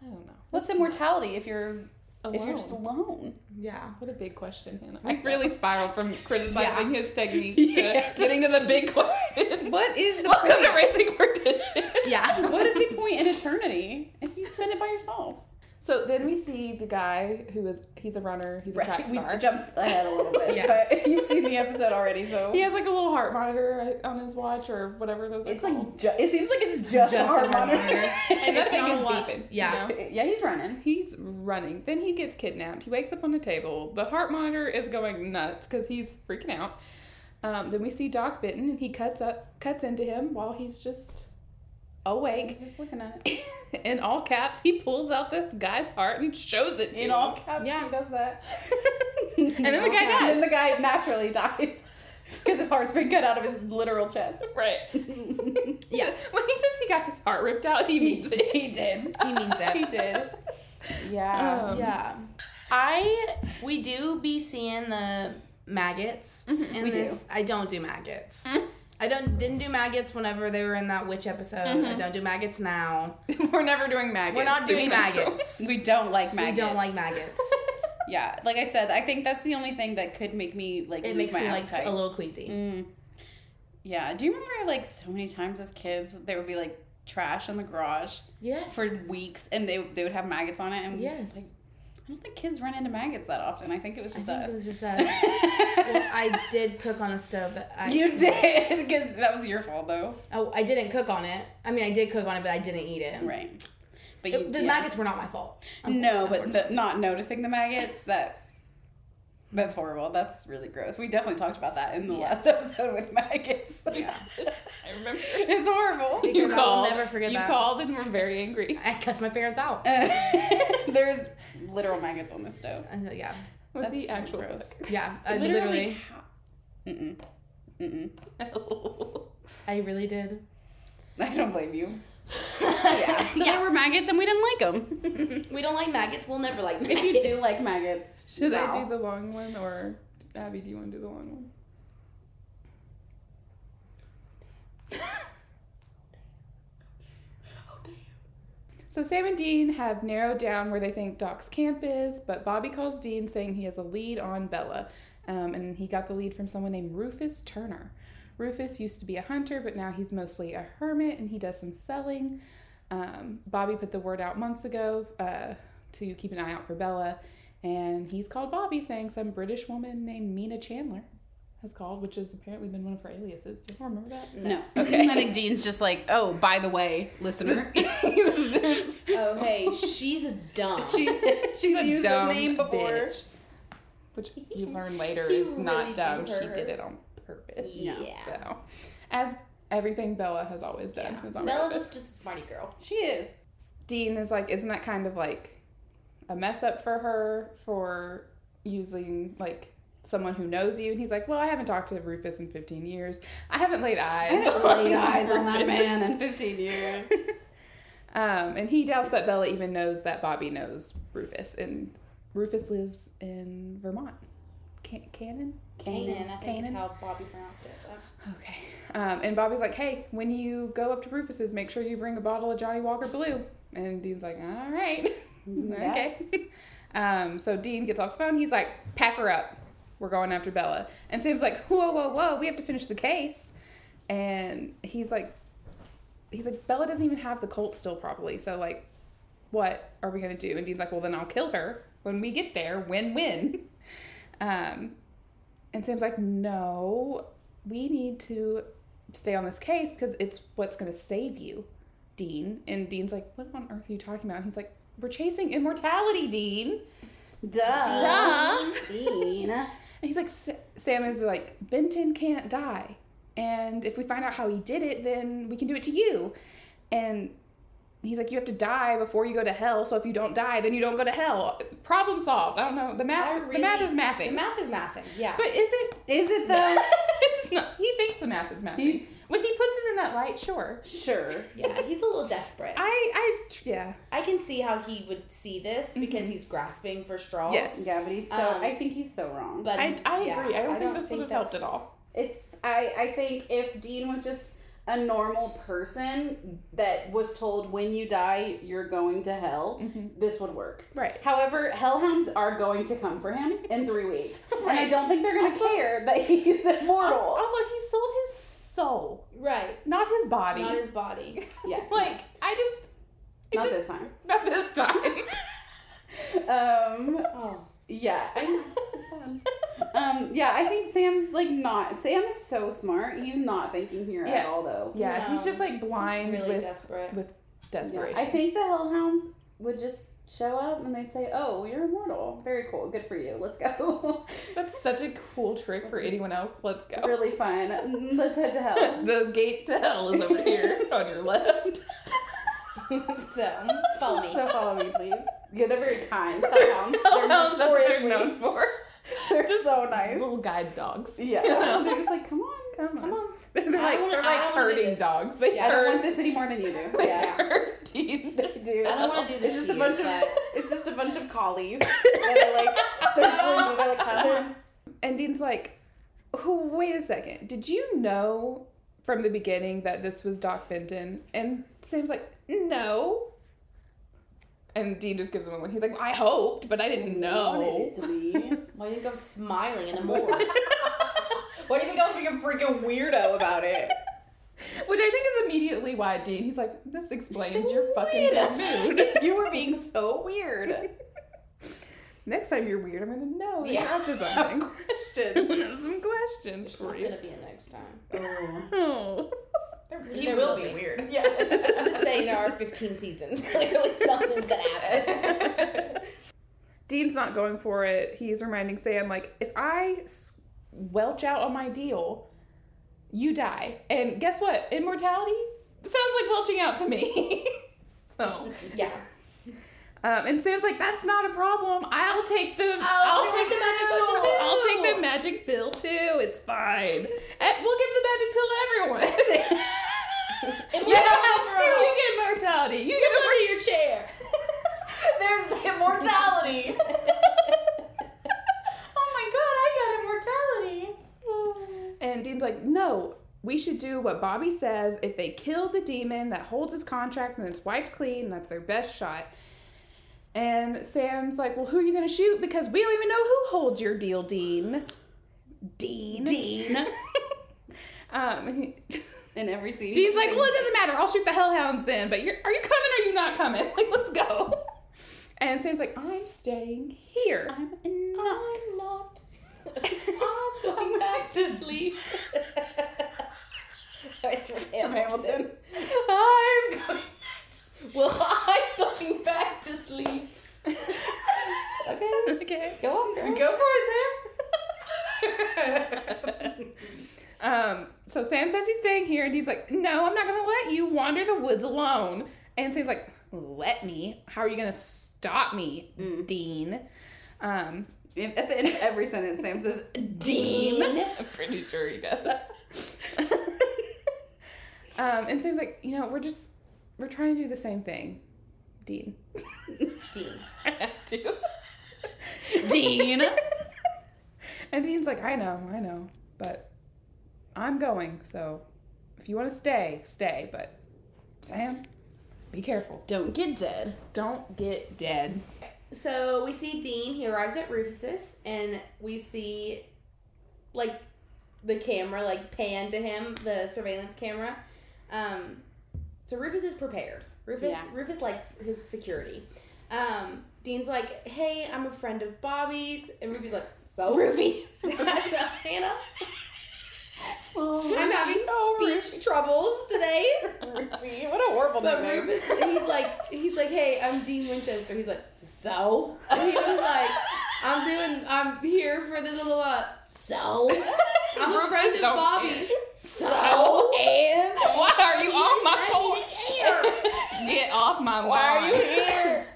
I don't know. What's immortality if you're if you're just Alone. alone? Yeah. What a big question, Hannah. We really spiraled from criticizing his technique Yeah. to getting to the big question. What is the Welcome to? Raising Perdition. Yeah. what is the point in eternity if you spend it by yourself? So then we see the guy who is, he's a runner, he's a track star. we star. jumped ahead a little bit, Yeah. but you've seen the episode already, so He has like a little heart monitor on his watch or whatever those are it's called. like ju- it seems like it's just, a heart monitor. and that It's thing is a watch. beeping. Yeah. you know? yeah, he's running. He's running. Then he gets kidnapped. He wakes up on the table. The heart monitor is going nuts because he's freaking out. Um, then we see Doc Benton, and he cuts up, cuts into him while he's just awake. He's just looking at it. In all caps, he pulls out this guy's heart and shows it to you. In him. all caps, Yeah. he does that. and then the guy And then dies. the guy naturally dies because his heart's been cut out of his literal chest. Right. Yeah. When he says he got his heart ripped out, he means it. he did. He means it. He did. Yeah. Um, Yeah. I we do be seeing the maggots Mhm, in we do. I don't do maggots. I don't didn't do maggots whenever they were in that witch episode. I Mhm. don't do maggots now. We're never doing maggots. We're not doing maggots. we don't like maggots. We don't like maggots. Yeah, like I said, I think that's the only thing that could make me like It lose makes my me appetite. like a little queasy. Mm. Yeah. Do you remember like so many times as kids there would be like trash in the garage Yes. for weeks and they they would have maggots on it and Yes. like, I don't think kids run into maggots that often. I think it was I just think us. it was just that. well, I did cook on a stove that I you did because that was your fault though. Oh, I didn't cook on it. I mean, I did cook on it, but I didn't eat it. Right. But you, the yeah. maggots were not my fault. No, but the, not noticing the maggots that that's horrible. That's really gross. We definitely talked about that in the Yeah. last episode with maggots. Yeah. I remember. it's horrible. Because You I will called. never forget you that. called and were very angry. I cussed my parents out. There's literal maggots on this stove. I said, yeah, With That's the so actual gross. yeah. I literally. literally, how- Mm-mm. Mm-mm. I really did. I don't blame you. Yeah. So there were maggots and we didn't like them. We don't like maggots. We'll never like maggots. if you do like maggots, Should I do the long one or Abby? Do you want to do the long one? Oh, damn. So Sam and Dean have narrowed down where they think Doc's camp is, but Bobby calls Dean saying he has a lead on Bela, um, and he got the lead from someone named Rufus Turner. Rufus used to be a hunter, but now he's mostly a hermit and he does some selling. Um, Bobby put the word out months ago uh, to keep an eye out for Bela, and he's called Bobby, saying some British woman named Mina Chandler has called, which has apparently been one of her aliases. Do you remember that? No. Okay. I think Dean's just like, oh, by the way, listener. Oh, hey, she's dumb. she's she's a used dumb his name before. bitch. Which you learn later He is really not dumb. She did it on purpose. Yeah. So, as everything Bela has always done Yeah. is on Bela's purpose. just a smarty girl. She is. Dean is like, isn't that kind of like a mess up for her for using like someone who knows you? And he's like, well, I haven't talked to Rufus in 15 years. I haven't laid eyes. I haven't laid on eyes on that man in 15 years. Um, and he doubts that Bela even knows that Bobby knows Rufus. And Rufus lives in Vermont. Can- Cannon? Canaan, I think Canaan? is how Bobby pronounced it. Okay. Um, and Bobby's like, hey, when you go up to Rufus's, make sure you bring a bottle of Johnnie Walker Blue. And Dean's like, all right. okay. Um, so Dean gets off the phone. He's like, pack her up. We're going after Bela. And Sam's like, whoa, whoa, whoa, we have to finish the case. And he's like, he's like, Bela doesn't even have the Colt still properly. So, like, what are we going to do? And Dean's like, well, then I'll kill her when we get there. Win win. Um, and Sam's like, no, we need to stay on this case because it's what's going to save you, Dean. And Dean's like, what on earth are you talking about? And he's like, we're chasing immortality, Dean. Duh. Duh. Dean. And he's like, Sam is like, Benton can't die. And if we find out how he did it, then we can do it to you. And he's like, you have to die before you go to hell. So if you don't die, then you don't go to hell. Problem solved. I don't know. The math, the math is mathing. The math is mathing. Yeah. but is it? Is it though? it's not. He thinks the math is mathing. He- when he puts it in that light, sure. sure. yeah, he's a little desperate. I, I, yeah. I can see how he would see this because he's grasping for straws. Yes. Yeah, but he's so. Um, I think he's so wrong. But I, I yeah, agree. I don't think this would have helped at all. It's I I think if Dean was just a normal person that was told when you die you're going to hell, this would work. Right. However, hellhounds are going to come for him in three weeks, and I don't think they're going to care that he's immortal. Also, he sold his soul, Right. not his body. Not his body. yeah, like, I just. not just- this time. Not this time. Um, Oh. yeah, I, um, yeah. I think Sam's like not. Sam is so smart. He's not thinking here at all, though. yeah, No. he's just like He's blind really with, desperate. with Yeah, desperation. I think the Hellhounds would just show up and they'd say, "Oh, you're immortal. Very cool. Good for you. Let's go. That's such a cool trick for anyone else. Let's go. really fun. Let's head to hell." the gate to hell is over here on your left. so, follow me. So follow me, please. Yeah, they're very kind. Hellhounds. They're Hellhounds, that's what they're notoriously. known for. They're just so nice. Little guide dogs. Yeah, You know? they're just like, come on, Come on. come on. They're like, wanna- they're like don't wanna herding this. dogs. They Yeah, I don't want this any more than you do. They Yeah. herd Dean. Dude, I don't wanna do this It's just to a you, bunch of. but- It's just a bunch of collies that are like circling. They're like, come on. And Dean's like, oh, wait a second. Did you know from the beginning that this was Doc Benton? And Sam's like, no. And Dean just gives him a look. He's like, I hoped, but I didn't know. Wanted it to be. Why do you think I'm smiling in the morgue? Why do you think I was being a freaking weirdo about it? Which I think is immediately why Dean, he's like, this explains your fucking mood. You were being so weird. Next time you're weird, I'm gonna know Yeah. to something. Questions. There's some questions It's for not you. gonna be a next time. Oh. Oh. He There will will be be. weird. Yeah. I'm just saying there are 15 seasons. Clearly something's gonna happen. Dean's not going for it. He's reminding Sam, like, if I welch out on my deal, you die. And guess what? Immortality sounds like welching out to me. so, Yeah. Um, and Sam's like, "That's not a problem. I'll take the. I'll, take the magic potion too." I'll take the magic pill too. It's fine. And we'll give the magic pill to everyone. true. You get immortality. You get Go to your chair. There's the immortality. oh my god, I got immortality. And Dean's like, no, we should do what Bobby says. If they kill the demon that holds his contract, then it's wiped clean. That's their best shot. And Sam's like, well, who are you going to shoot? Because we don't even know who holds your deal, Dean. Dean. Dean. Um, In every scene. Dean's like, well, it doesn't matter. I'll shoot the hellhounds then. But you're, are you coming or are you not coming? Like, let's go. And Sam's like, I'm staying here. I'm I'm not. I'm going back to sleep. It's It's from Hamilton. I'm going. Well, I'm going back to sleep. Okay. okay. Go on, girl. Go for it, Sam. Um, so Sam says he's staying here, and Dean's like, "No, I'm not gonna let you wander the woods alone." And Sam's like, "Let me? How are you gonna stop me, Dean?" Um, At the end of every sentence, Sam says, Dean. I'm pretty sure he does. um, and Sam's like, "You know, we're just we're trying to do the same thing, Dean." Dean. I have to. Dean. And Dean's like, "I know, I know, but I'm going. So if you want to stay, stay. But Sam, be careful." Don't get dead. Don't get dead. So we see Dean. He arrives at Rufus's, and we see like the camera like pan to him, the surveillance camera. Um, so Rufus is prepared. Rufus Yeah. Rufus likes his security. Um, Dean's like, "Hey, I'm a friend of Bobby's," and Rufus like, "So, Rufy. so Hannah, I'm having Oh, speech troubles today." Rufy. What a horrible But. Rufus, he's like, he's like, hey, I'm Dean Winchester. He's like, so? And he was like, I'm doing, I'm here for this little lot. So? I'm a friend of Bobby. care. So? and Why are you on my phone? Get off my lawn. why are you here?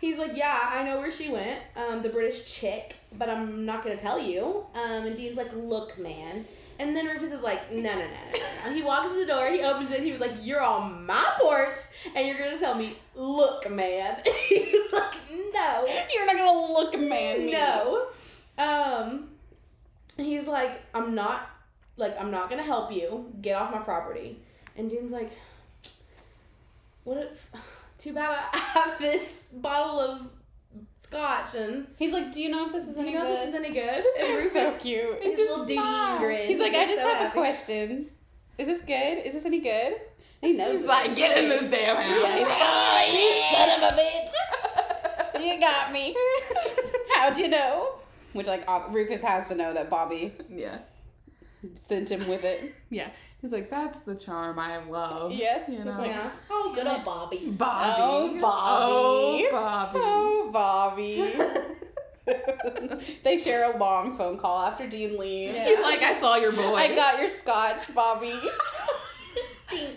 He's like, yeah, I know where she went, um, the British chick, but I'm not gonna tell you. Um, and Dean's like, look, man. And then Rufus is like, no, no, no, no, no. He walks to the door, he opens it, he was like, you're on my porch, and you're gonna tell me, look, man. He's like, no. You're not gonna look man. No. Um, he's like, I'm not, like, I'm not gonna help you. Get off my property. And Dean's like, what if, too bad I have this bottle of scotch and He's like, do you know if this is do you any know good? if this is any good? And It's so cute. his little grin. He's like, I just so have a question. Is this good? Is this any good? And he knows. He's like, get in this damn house. Yeah, he's like, oh, you son of a bitch. you got me. How'd you know? Which like uh, Rufus has to know that Bobby yeah. Sent him with it. Yeah. He's like, that's the charm I love. Yes, You he's know? like, Yeah. Oh, good old oh, oh, Bobby. Bobby. Oh, Bobby. Oh, Bobby. Oh, Bobby. they share a long phone call after Dean leaves. He's like, I saw your boy. I got your scotch, Bobby. Thanks.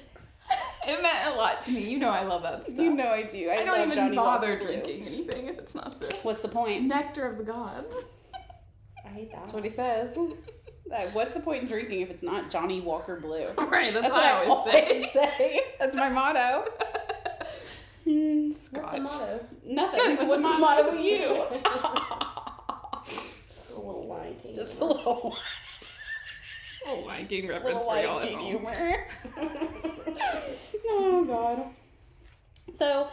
It meant a lot to me. You know I love that stuff. you know I do. I, I don't love even Johnnie bother Walker Blue. drinking anything if it's not this. What's the point? Nectar of the gods. I hate that. That's what he says. Uh, What's the point in drinking if it's not Johnnie Walker Blue? Right, that's, That's what, what I always say. say. That's my motto. Hmm, What's the Scotch. motto? Nothing. What's What's, the the motto motto with with you? A little Lion King. Just a little, Oh, Lion King reference little for y'all at home. humor. oh God. So,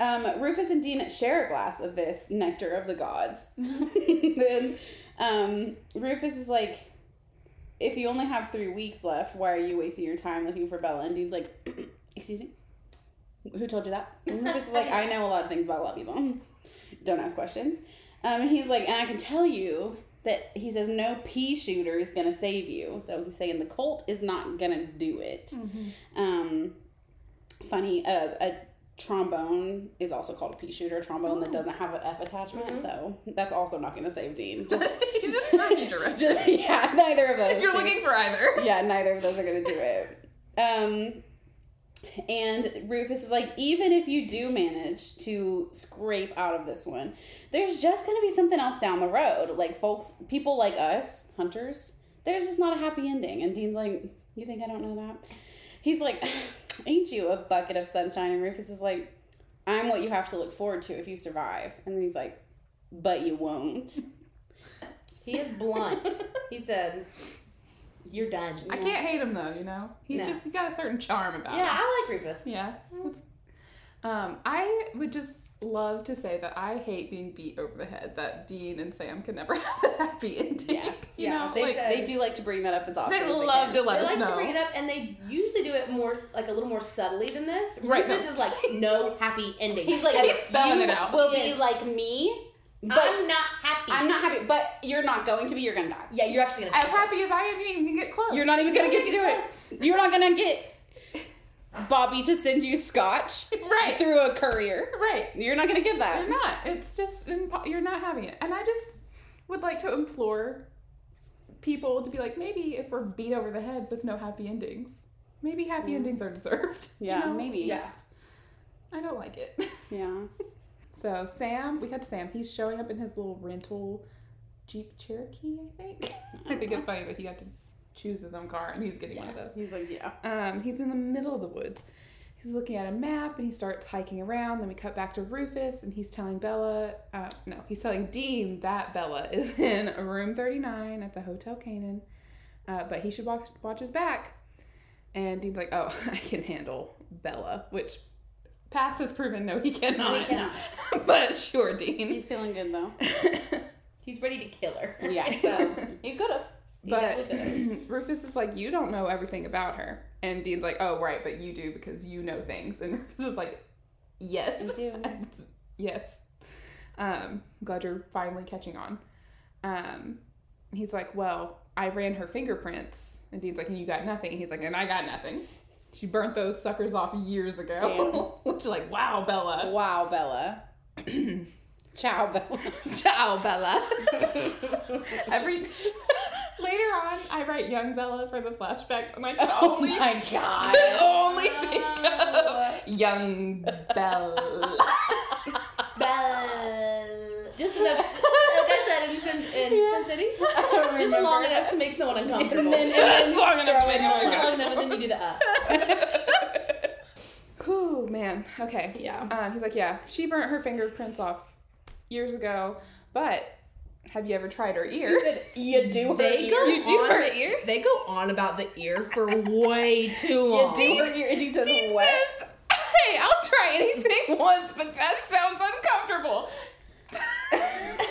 um, Rufus and Dean share a glass of this nectar of the gods. then, um, Rufus is like, "If you only have three weeks left, why are you wasting your time looking for Bela?" And Dean's like, "Excuse me, who told you that?" And Rufus is like, "I know a lot of things about a lot of people. Don't ask questions." Um, and he's like, "And I can tell you." That he says no pea shooter is gonna save you, so he's saying the Colt is not gonna do it. Um, funny, uh, a trombone is also called a pea shooter, trombone that doesn't have an F attachment, so that's also not going to save Dean. Just, He's just just yeah, neither of those. If you're two. looking for either. yeah, neither of those are going to do it. Um, And Rufus is like, even if you do manage to scrape out of this one, there's just gonna be something else down the road. Like folks, people like us, hunters, there's just not a happy ending. And Dean's like, you think I don't know that? He's like, ain't you a bucket of sunshine? And Rufus is like, I'm what you have to look forward to if you survive. And then he's like, but you won't. He is blunt. he said, "You're done." I can't hate him though, you know. He's No. just he got a certain charm about Yeah, him. Yeah, I like Rufus. Yeah. Um, I would just love to say that I hate being beat over the head. That Dean and Sam can never have a happy ending. Yeah, you yeah. know, they, like, they do like to bring that up as often. they as they love can. to let They us like know. to bring it up, and they usually do it more, like a little more subtly than this. Right, Rufus no. is like, no happy ending. He's like, he's spelling you it out. Will Yes. be like me, but I'm not happy. I'm not happy. But you're not going to be. You're gonna die. Yeah, you're actually gonna. As happy as I am, you didn't even get close. You're not even gonna You're get to do gonna it. You're not gonna get Bobby to send you scotch right. through a courier. Right. You're not gonna get that. You're not. It's just impo- you're not having it. And I just would like to implore people to be like, maybe if we're beat over the head with no happy endings, maybe happy Yeah. endings are deserved. you Yeah, know? maybe. Yeah. I don't like it. Yeah. So Sam, we got to Sam. He's showing up in his little rental Jeep Cherokee, I think. I think it's uh-huh. funny that he got to choose his own car and he's getting one of those. He's like, yeah. Um, he's in the middle of the woods. He's looking at a map and he starts hiking around. Then we cut back to Rufus and he's telling Bela, uh, no, he's telling Dean that Bela is in room 39 at the Hotel Canaan, uh, but he should watch, watch his back. And Dean's like, oh, I can handle Bela, which past has proven no, he cannot. he cannot. but sure, Dean. He's feeling good though. He's ready to kill her. Yeah. So, You could have. But Rufus is like, you don't know everything about her. And Dean's like, oh, right, but you do because you know things. And Rufus is like, yes. I do. yes. Um, glad you're finally catching on. Um, he's like, well, I ran her fingerprints. And Dean's like, and you got nothing. He's like, and I got nothing. She burnt those suckers off years ago. Which, like, wow, Bela. Wow, Bela. Ciao, Bella. Ciao, Bella. Every later on, I write young Bela for the flashbacks, and I can Oh only my god. Only think of young Bela. Belle. Just enough, like I said in, in Sin City, just long enough to make someone uncomfortable. And then- and then long enough to make it it long enough, and then you do the uh. Whew, man. Okay. Yeah. Um, he's like, yeah, she burnt her fingerprints off years ago, but have you ever tried her ear? You do her They ear. go You do on, her ear? They go on about the ear for way too long. You long. do her ear. And he says, Dean what? says, hey, I'll try anything once, but that sounds uncomfortable.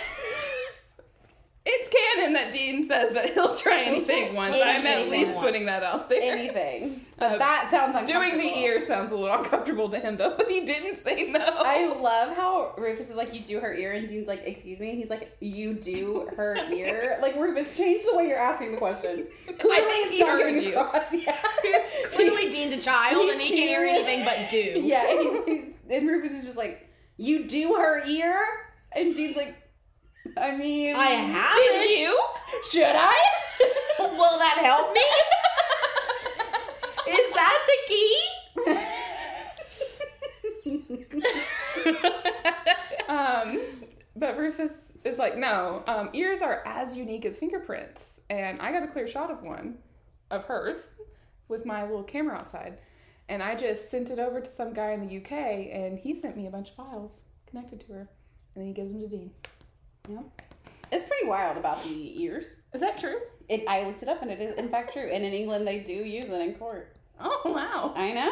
it's canon that Dean says that he'll try anything once. I'm at least once. putting that out there. Anything. But Uh, that sounds uncomfortable. Doing the ear sounds a little uncomfortable to him though, but he didn't say no. I love how Rufus is like, you do her ear, and Dean's like, excuse me? And he's like, you do her ear? Like, Rufus, change the way you're asking the question. Clearly, think it's he heard you. across. Yeah. Clearly, Dean's a child, and he can't hear anything but do. Yeah, he's, he's, and Rufus is just like, you do her ear? And Dean's like, I mean, I haven't. Did you? should I? Will that help me? Is that the key? Um, but Rufus is like, no, um, ears are as unique as fingerprints. And I got a clear shot of one of hers with my little camera outside. And I just sent it over to some guy in the UK, and he sent me a bunch of files connected to her. And then he gives them to Dean. It's pretty wild about the ears. Is that true? It, I looked it up, and it is in fact true. And in England, they do use it in court. Oh, wow. I know.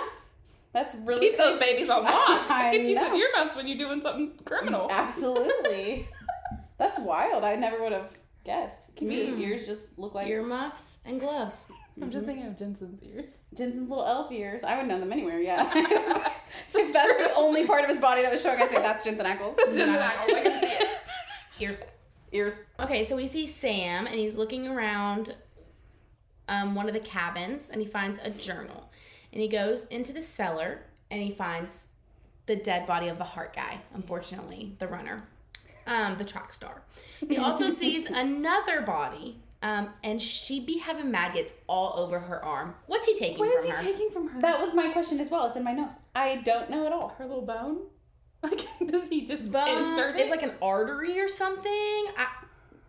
That's really Keep those babies on lock. I Get you some know. earmuffs when you're doing something criminal. Absolutely. That's wild. I never would have guessed. To me, Mm. ears just look like earmuffs and gloves? I'm just thinking of Jensen's ears. Jensen's little elf ears. I would know them anywhere, yeah. if that's the only part of his body that was showing, I'd say that's Jensen Ackles. Jensen Ackles, I can see it. Ears. Ears. Okay, so we see Sam, and he's looking around um, one of the cabins, and he finds a journal. And he goes into the cellar, and he finds the dead body of the heart guy, unfortunately, the runner, um, the track star. He also sees another body Um, and she be having maggots all over her arm. What's he taking What from is he her? taking from her? That was my question as well. It's in my notes. I don't know at all. her little bone. Like, does he just Bone? insert it? It's like an artery or something. I,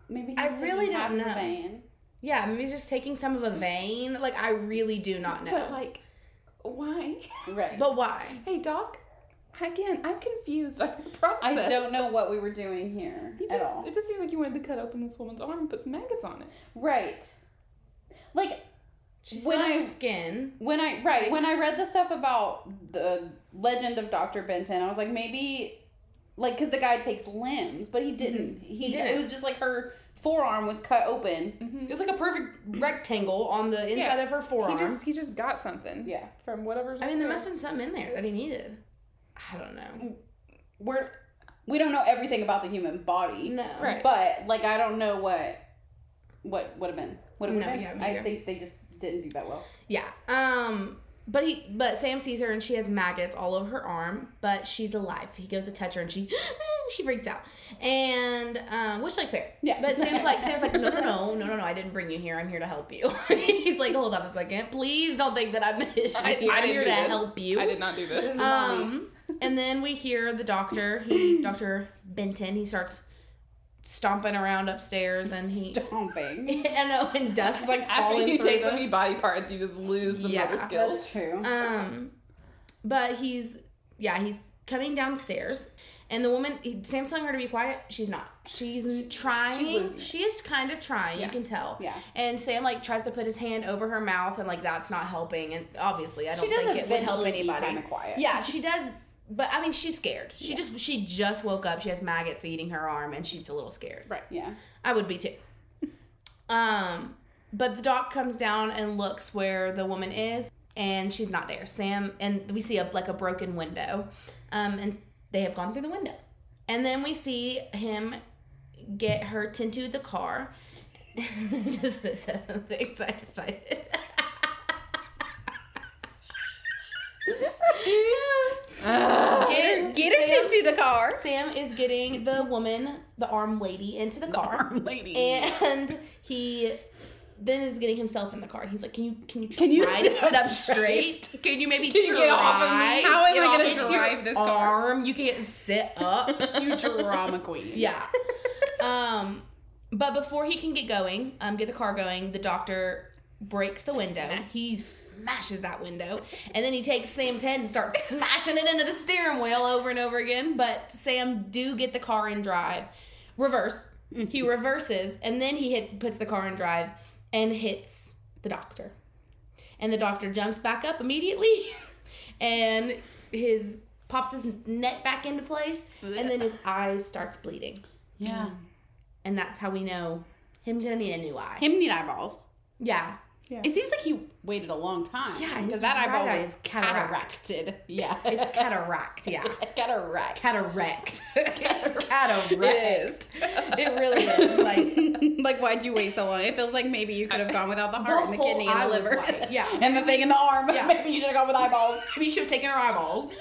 Maybe I really don't the know. vein. yeah, maybe he's just taking some of a vein. Like I really do not know. But like, why? Right. But why? Hey, doc. Again, I'm confused on your process. I don't know what we were doing here He at all. it just seems like you wanted to cut open this woman's arm and put some maggots on it. Right. Like She's When when I- skin. when I right when I read the stuff about the legend of Dr. Benton, I was like maybe like because the guy takes limbs, but he mm-hmm. didn't. He, didn't. It was just like her forearm was cut open. Mm-hmm. It was like a perfect rectangle on the inside Yeah. of her forearm. He just he just got something. Yeah. From whatever's. I mean, there there. must have been something in there that he needed. I don't know. Mm, we're we don't know everything about the human body. No. Right. But like I don't know what what would have been. Would have No, been. yeah, I think they just didn't do that well. Yeah. Um. But he, but Sam sees her and she has maggots all over her arm, but she's alive. He goes to touch her and she, she freaks out, and um, which like fair. Yeah. But Sam's like, Sam's like, no, no, no, no, no, no, I didn't bring you here. I'm here to help you. He's like, hold up a second, please don't think that I'm the issue I, I I'm didn't here to this. help you. I did not do this. Um, and then we hear the doctor. He, Doctor Benton. He starts stomping around upstairs, and he, Stomping. I know, and dust like After you take the- so many body parts, you just lose the Yeah, motor skills. That's true. Um, but he's yeah, he's coming downstairs, and the woman he, Sam's telling her to be quiet. She's not. She's trying. it. she is kind of trying. Yeah. You can tell. Yeah. And Sam like tries to put his hand over her mouth, and like that's not helping. And obviously, I don't She think it would help anybody. kind of quiet. Yeah, she does. But I mean, she's scared. She Yeah. just she just woke up. She has maggots eating her arm, and she's a little scared. Right. Yeah. I would be too. Um, but the doc comes down and looks where the woman is, and she's not there. Sam and we see a like a broken window, um, and they have gone through the window, and then we see him get her into the car. Just the things I decided. Get, get her Sam- into the car. Sam is getting the woman, the arm lady, into the car. Arm lady. and he then is getting himself in the car. He's like, "Can you can you Can you sit to sit up up straight? Can you maybe Can you get off of me? How am Get I gonna drive this car? Arm, you can't sit up. You drama queen. yeah. Um, but before he can get going, um, get the car going, the doctor breaks the window. He smashes that window, and then he takes Sam's head and starts smashing it into the steering wheel over and over again. But Sam do get the car in drive, reverse. Mm-hmm. He reverses, and then he hit puts the car in drive and hits the doctor, and the doctor jumps back up immediately, and his pops his neck back into place, and then his eye starts bleeding, Yeah. and that's how we know him gonna need a new eye. Him need eyeballs. Yeah, It seems like he waited a long time. Yeah, because that eyeball was cataract. cataracted. Yeah, it's cataract. Yeah, cataract. cataract. it's cataract. It is. It really is. Like like, why'd you wait so long? It feels like maybe you could have gone without the heart and the kidney and the liver. Yeah. and the thing in the arm. Yeah. maybe you should have gone with eyeballs. Maybe you should have taken her eyeballs.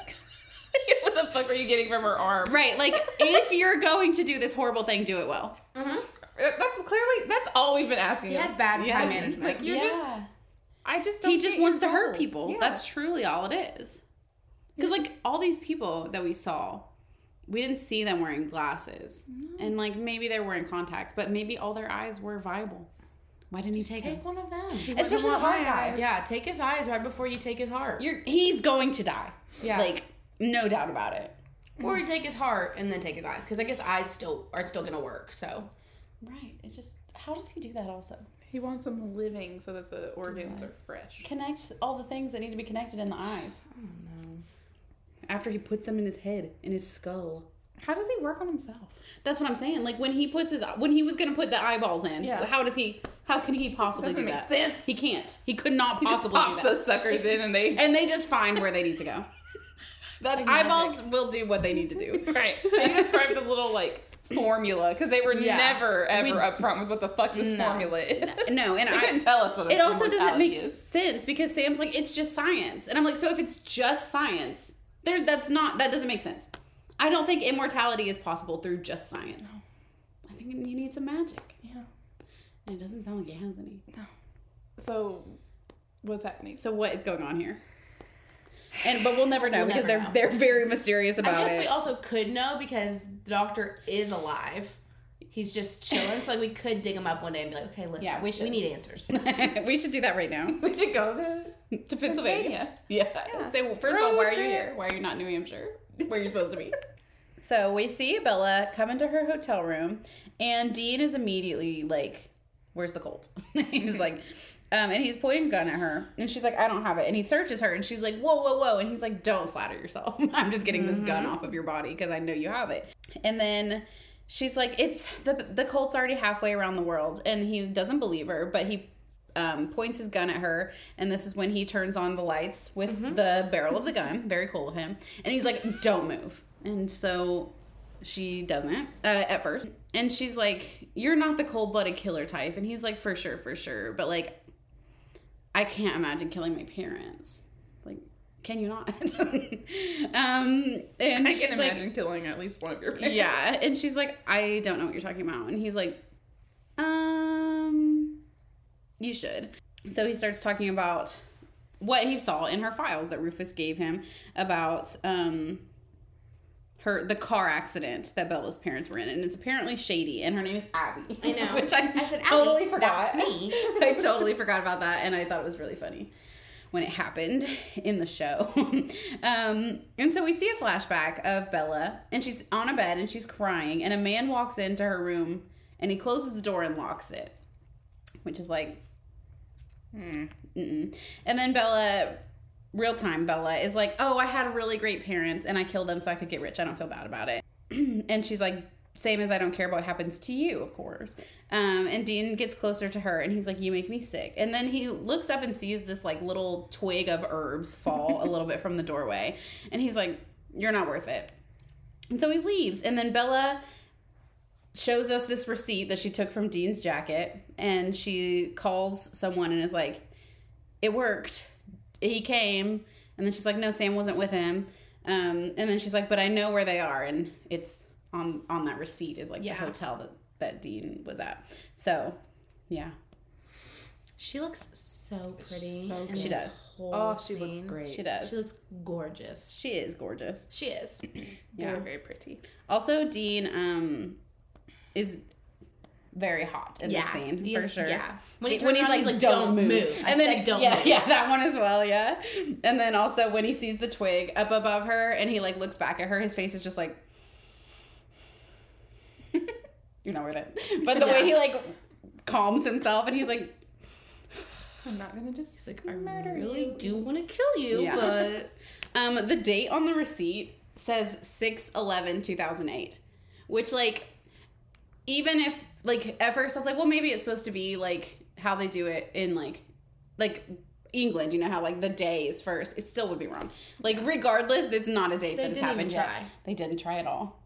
what the fuck are you getting from her arm? Right. Like, if you're going to do this horrible thing, do it well. Mm-hmm. Uh, that's clearly that's all we've been asking. He him. has bad Yeah. time management. Like you're Yeah. just. I just. Don't he just wants to hurt people. Yeah. That's truly all it is. Because like all these people that we saw, we didn't see them wearing glasses, and like maybe they're wearing contacts, but maybe all their eyes were viable. Why didn't he take, Take them? one of them. Especially the hard my guy. Yeah, take his eyes right before you take his heart. You're he's going to die. Yeah. Like no doubt about it. or you take his heart and then take his eyes, because I guess eyes still are still gonna work. So Right. It just how does he do that? Also He wants them living so that the organs are fresh. connect all the things that need to be connected in the eyes. I don't know. After he puts them in his head, in his skull. How does he work on himself? That's what I'm saying. Like when he puts his when he was gonna put the eyeballs in. Yeah. How does he? How can he possibly Doesn't do make that? sense. He can't. He could not He just possibly do pops those suckers in and they. And they just find where they need to go. That's eyeballs will do what they need to do. right. Maybe that's part the little like formula because they were Yeah. never ever We- upfront with what the fuck this No. formula is. No, and They I. couldn't tell us what it is. It also doesn't make is. sense because Sam's like it's just science, and I'm like, so if it's just science, there's that's not that doesn't make sense. I don't think immortality is possible through just science. I think you need some magic. Yeah. And it doesn't sound like he has any. No. So, what's happening? So what is going on here? And but we'll never know We'll because never they're know. they're very mysterious about I guess it. we also could know because the doctor is alive. He's just chilling. so like we could dig him up one day and be like, okay, listen, Yeah, we should. we need answers. we should do that right now We should go to to Pennsylvania. Yeah. Say, well, first of all, Road why are you here? Why are you not in New Hampshire? Where you're supposed to be? So we see Bela come into her hotel room, and Dean is immediately like, "Where's the Colt?" he's like, um, and he's pointing a gun at her, and she's like, "I don't have it." And he searches her, and she's like, "Whoa, whoa, whoa!" And he's like, "Don't flatter yourself. I'm just getting this gun off of your body because I know you have it." And then she's like, "It's the the Colt's already halfway around the world," and he doesn't believe her, but he um, points his gun at her, and this is when he turns on the lights with the barrel of the gun. Very cool of him. And he's like, "Don't move." And so she doesn't uh, at first, and she's like, "You're not the cold-blooded killer type." And he's like, "For sure, for sure," but like, I can't imagine killing my parents. Like, can you not? um, and I can like, imagine killing at least one of your parents. yeah, and she's like, I don't know what you're talking about. And he's like, um, you should. So he starts talking about what he saw in her files that Rufus gave him about um her the car accident that Bela's parents were in, and it's apparently shady. And her name is Abby. I know. which I, I said, totally "Abby, forgot. that's me. I totally forgot about that, and I thought it was really funny when it happened in the show. um, and so we see a flashback of Bela, and she's on a bed and she's crying, and a man walks into her room and he closes the door and locks it, which is like, mm, mm-mm. and then Bela. Real time Bela is like, Oh, I had really great parents and I killed them so I could get rich. I don't feel bad about it. and she's like, Same as I don't care about what happens to you, of course. Um, and Dean gets closer to her and he's like, You make me sick. And then he looks up and sees this like little twig of herbs fall a little bit from the doorway. And he's like, You're not worth it. And so he leaves. And then Bela shows us this receipt that she took from Dean's jacket. And she calls someone and is like, It worked. He came. And then she's like, No, Sam wasn't with him. Um, and then she's like, But I know where they are. And it's on on that receipt is like Yeah. the hotel that, that Dean was at. So, yeah. She looks so pretty. So good. She does. Oh, she looks great. She does. She looks gorgeous. She is gorgeous. She is. Yeah. Very, very pretty. Also, Dean um is very hot in yeah. the scene He for is- sure. Yeah. When he When he's around, like, he's like, "Don't move," I and then said, don't yeah, move. yeah, that one as well, yeah. And then also when he sees the twig up above her, and he like looks back at her, his face is just like, "You're not worth it." But the way he like calms himself, and he's like, I'm not gonna just He's like, I really you. do want to kill you, Yeah. but Um, the date on the receipt says 6 11 2008, which, like, even if, like, at first I was like, well, maybe it's supposed to be, like, how they do it in, like, like, England, you know how like the day is first. It still would be wrong. Like regardless, it's not a date They that has didn't even happened yet. try. They didn't try at all.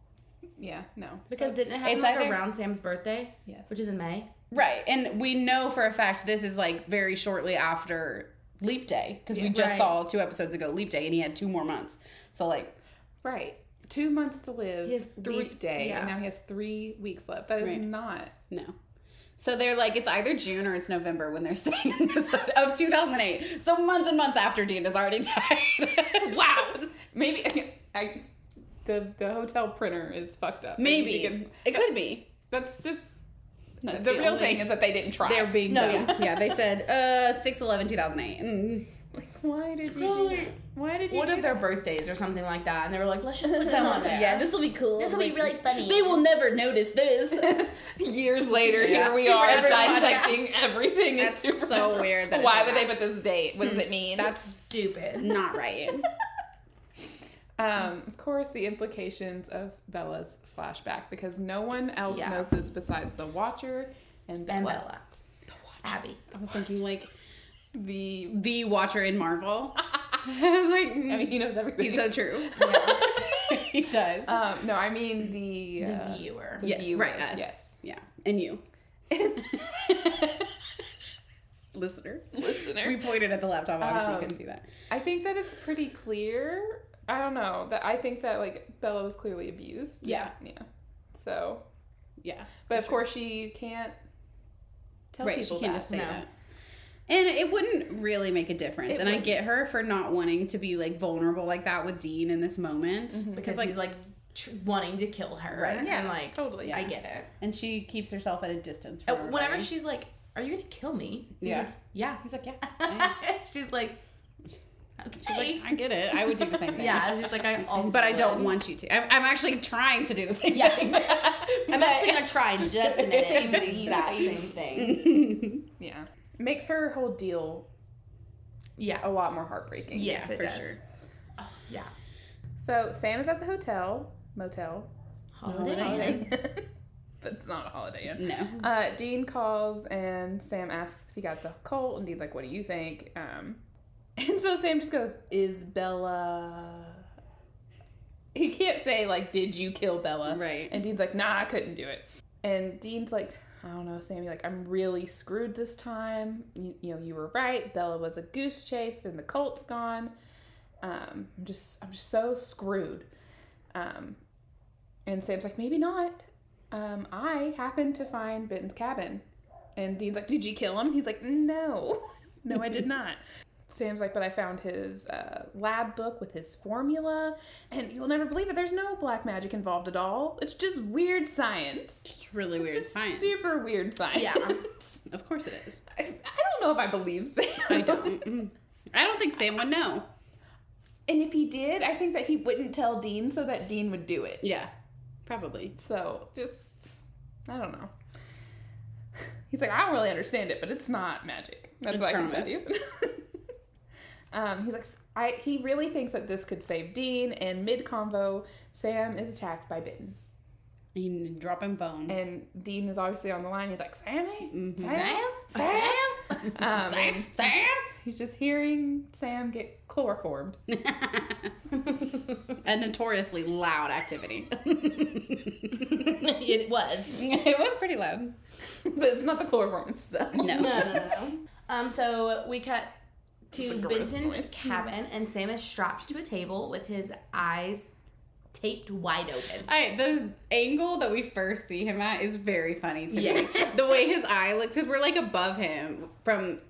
Yeah, no. because didn't it happen It's like either- around Sam's birthday, Yes. which is in May? Right, and we know for a fact this is like very shortly after Leap Day because we just Right. saw two episodes ago Leap Day, and he had two more months. So like, right. Two months to live. He has three- leap day, yeah. and now he has three weeks left. That is Right. not. No. So they're like, it's either June or it's November when they're staying in this of 2008. So months and months after Dean has already died. wow. Maybe I, the the hotel printer is fucked up. Maybe. get- It could be. that's just That's the, real only- thing is that they didn't try. They're being No, dumb. yeah. Yeah. they said uh 6 11 2008. Mm. Like, why did you? Do that? Why did you? What do if their that? birthdays or something like that? And they were like, let's just put someone there. Yeah, this will be cool. This will be really funny. They will never notice this. Years later, Yeah. here we Super are everyone- dissecting everything. That's in Super so weird that Why said would they put this date? What does it mean? That's stupid. not right. Um, of course, the implications of Bela's flashback because no one else Yeah. knows this besides the Watcher and Bela. And Bela. Abby. I was thinking like The the Watcher in Marvel. I was like, I mean, he knows everything. he's so true. he does. um, no, I mean the The uh, viewer. the yes, viewer, right. Us. Yes, Yeah, and you, listener. listener. We pointed at the laptop. Obviously, you Um, couldn't see that. I think that it's pretty clear. I don't know that I think that like Bela was clearly abused. Yeah. yeah. So, Yeah, but of course she can't tell right, people she can't that. just say no. that. And it wouldn't really make a difference. It and I wouldn't. get her for not wanting to be like vulnerable like that with Dean in this moment. because like- he's like tr- wanting to kill her. Right. And Yeah, like, totally. I get it. And she keeps herself at a distance Uh, Whenever she's like, "Are you gonna kill me?" He's Yeah. like, "Yeah." He's like, yeah. she's like, "Okay." She's like, I get it. I would do the same thing. yeah, just like I. Also But I don't want you to. I'm, I'm actually trying to do the same Yeah. thing. I'm actually gonna try in just a minute to do the exact same thing. Yeah. Makes her whole deal Yeah. a lot more heartbreaking. Yes, it for does. sure. Yeah. So Sam is at the hotel, motel, Holiday. Holiday. but it's not a holiday yet. no. Uh, Dean calls and Sam asks if he got the Colt, and Dean's like, "What do you think?" Um, and so Sam just goes, "Is Bela?" He can't say like, "Did you kill Bela?" Right. And Dean's like, "Nah, I couldn't do it." And Dean's like, "I don't know, Sammy. Like, I'm really screwed this time. You, you know, you were right. Bela was a goose chase, and the Colt's gone. Um, I'm just, I'm just so screwed." Um, and Sam's like, "Maybe not." um, I happened to find Benton's cabin. And Dean's like, Did you kill him? He's like, No. No, I did not. Sam's like, But I found his uh, lab book with his formula. And you'll never believe it. There's no black magic involved at all. It's just weird science. Just really It's weird just science. super weird science. Yeah. Of course it is. I, I don't know if I believe Sam. I don't. I don't think Sam would know. And if he did, I think that he wouldn't tell Dean so that Dean would do it. Yeah. Probably. So just, I don't know. He's like, I don't really understand it, but it's not magic. That's I what I can tell you. um, he's like, I. He really thinks that this could save Dean. And mid convo, Sam is attacked by Benton, You can drop him phone. and Dean is obviously on the line. He's like, Sammy, Mhm. Sam, Sam, um, and He's just hearing Sam get chloroformed. a notoriously loud activity. it was. it was pretty loud. it's not the chloroform itself. No. No, no, no, no. Um, so we cut to It's a gross Benton's noise. cabin, and Sam is strapped to a table with his eyes taped wide open. Alright, the angle that we first see him at is very funny to Yes. me. The way his eye looks, because we're like above him from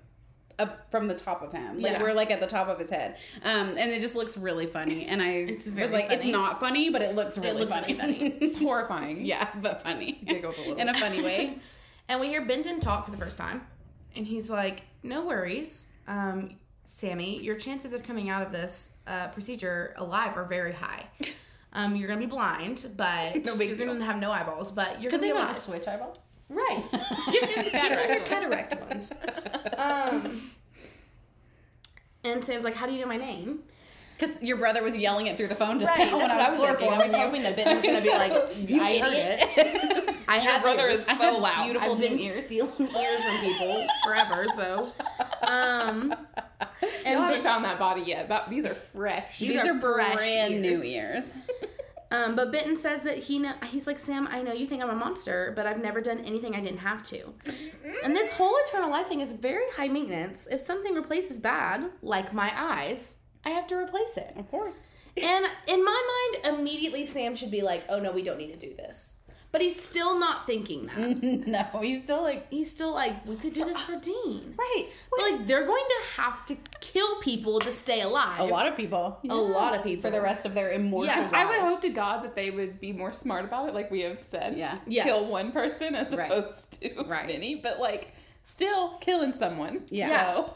up from the top of him. Like Yeah. we're like at the top of his head. Um, and it just looks really funny. And I It's was very like, it's not funny, but it looks really looks funny. really Horrifying. yeah, but funny. A. In a funny way. And we hear Benton talk for the first time, and he's like, "No worries, um, Sammy. Your chances of coming out of this uh, procedure alive are very high. Um, you're gonna be blind, but No you're deal. gonna have no eyeballs, but you're Could gonna they be not alive. just switch eyeballs? Right. Give him the cataract, cataract ones. Um, and Sam's like, "How do you know my name?" Because your brother was yelling it through the phone just Right. now That's when what I was thinking. I was chloroforming you. hoping that Benton was gonna be like, You "I heard idiot. it. I have brother ears. is I so have loud. beautiful I've been ears. stealing ears from people forever, so." Um, Y'all and haven't Ben- found that body yet. That, these are fresh. These, These are, are fresh brand ears. new ears. Um, but Benton says that he know he's like Sam. I know you think I'm a monster, but I've never done anything I didn't have to. And this whole eternal life thing is very high maintenance. If something replaces bad, like my eyes, I have to replace it. Of course. And in my mind, immediately Sam should be like, "Oh no, we don't need to do this." But he's still not thinking that. no, he's still like, He's still like, "We could do this for Dean." Right. But like, they're going to have to kill people to stay alive. a lot of people. A lot of people For the rest of their immortal Yeah, lives. I would hope to God that they would be more smart about it, like we have said. Yeah. Yeah. Kill one person as Right. opposed to Right. many, but like still killing someone. Yeah. So,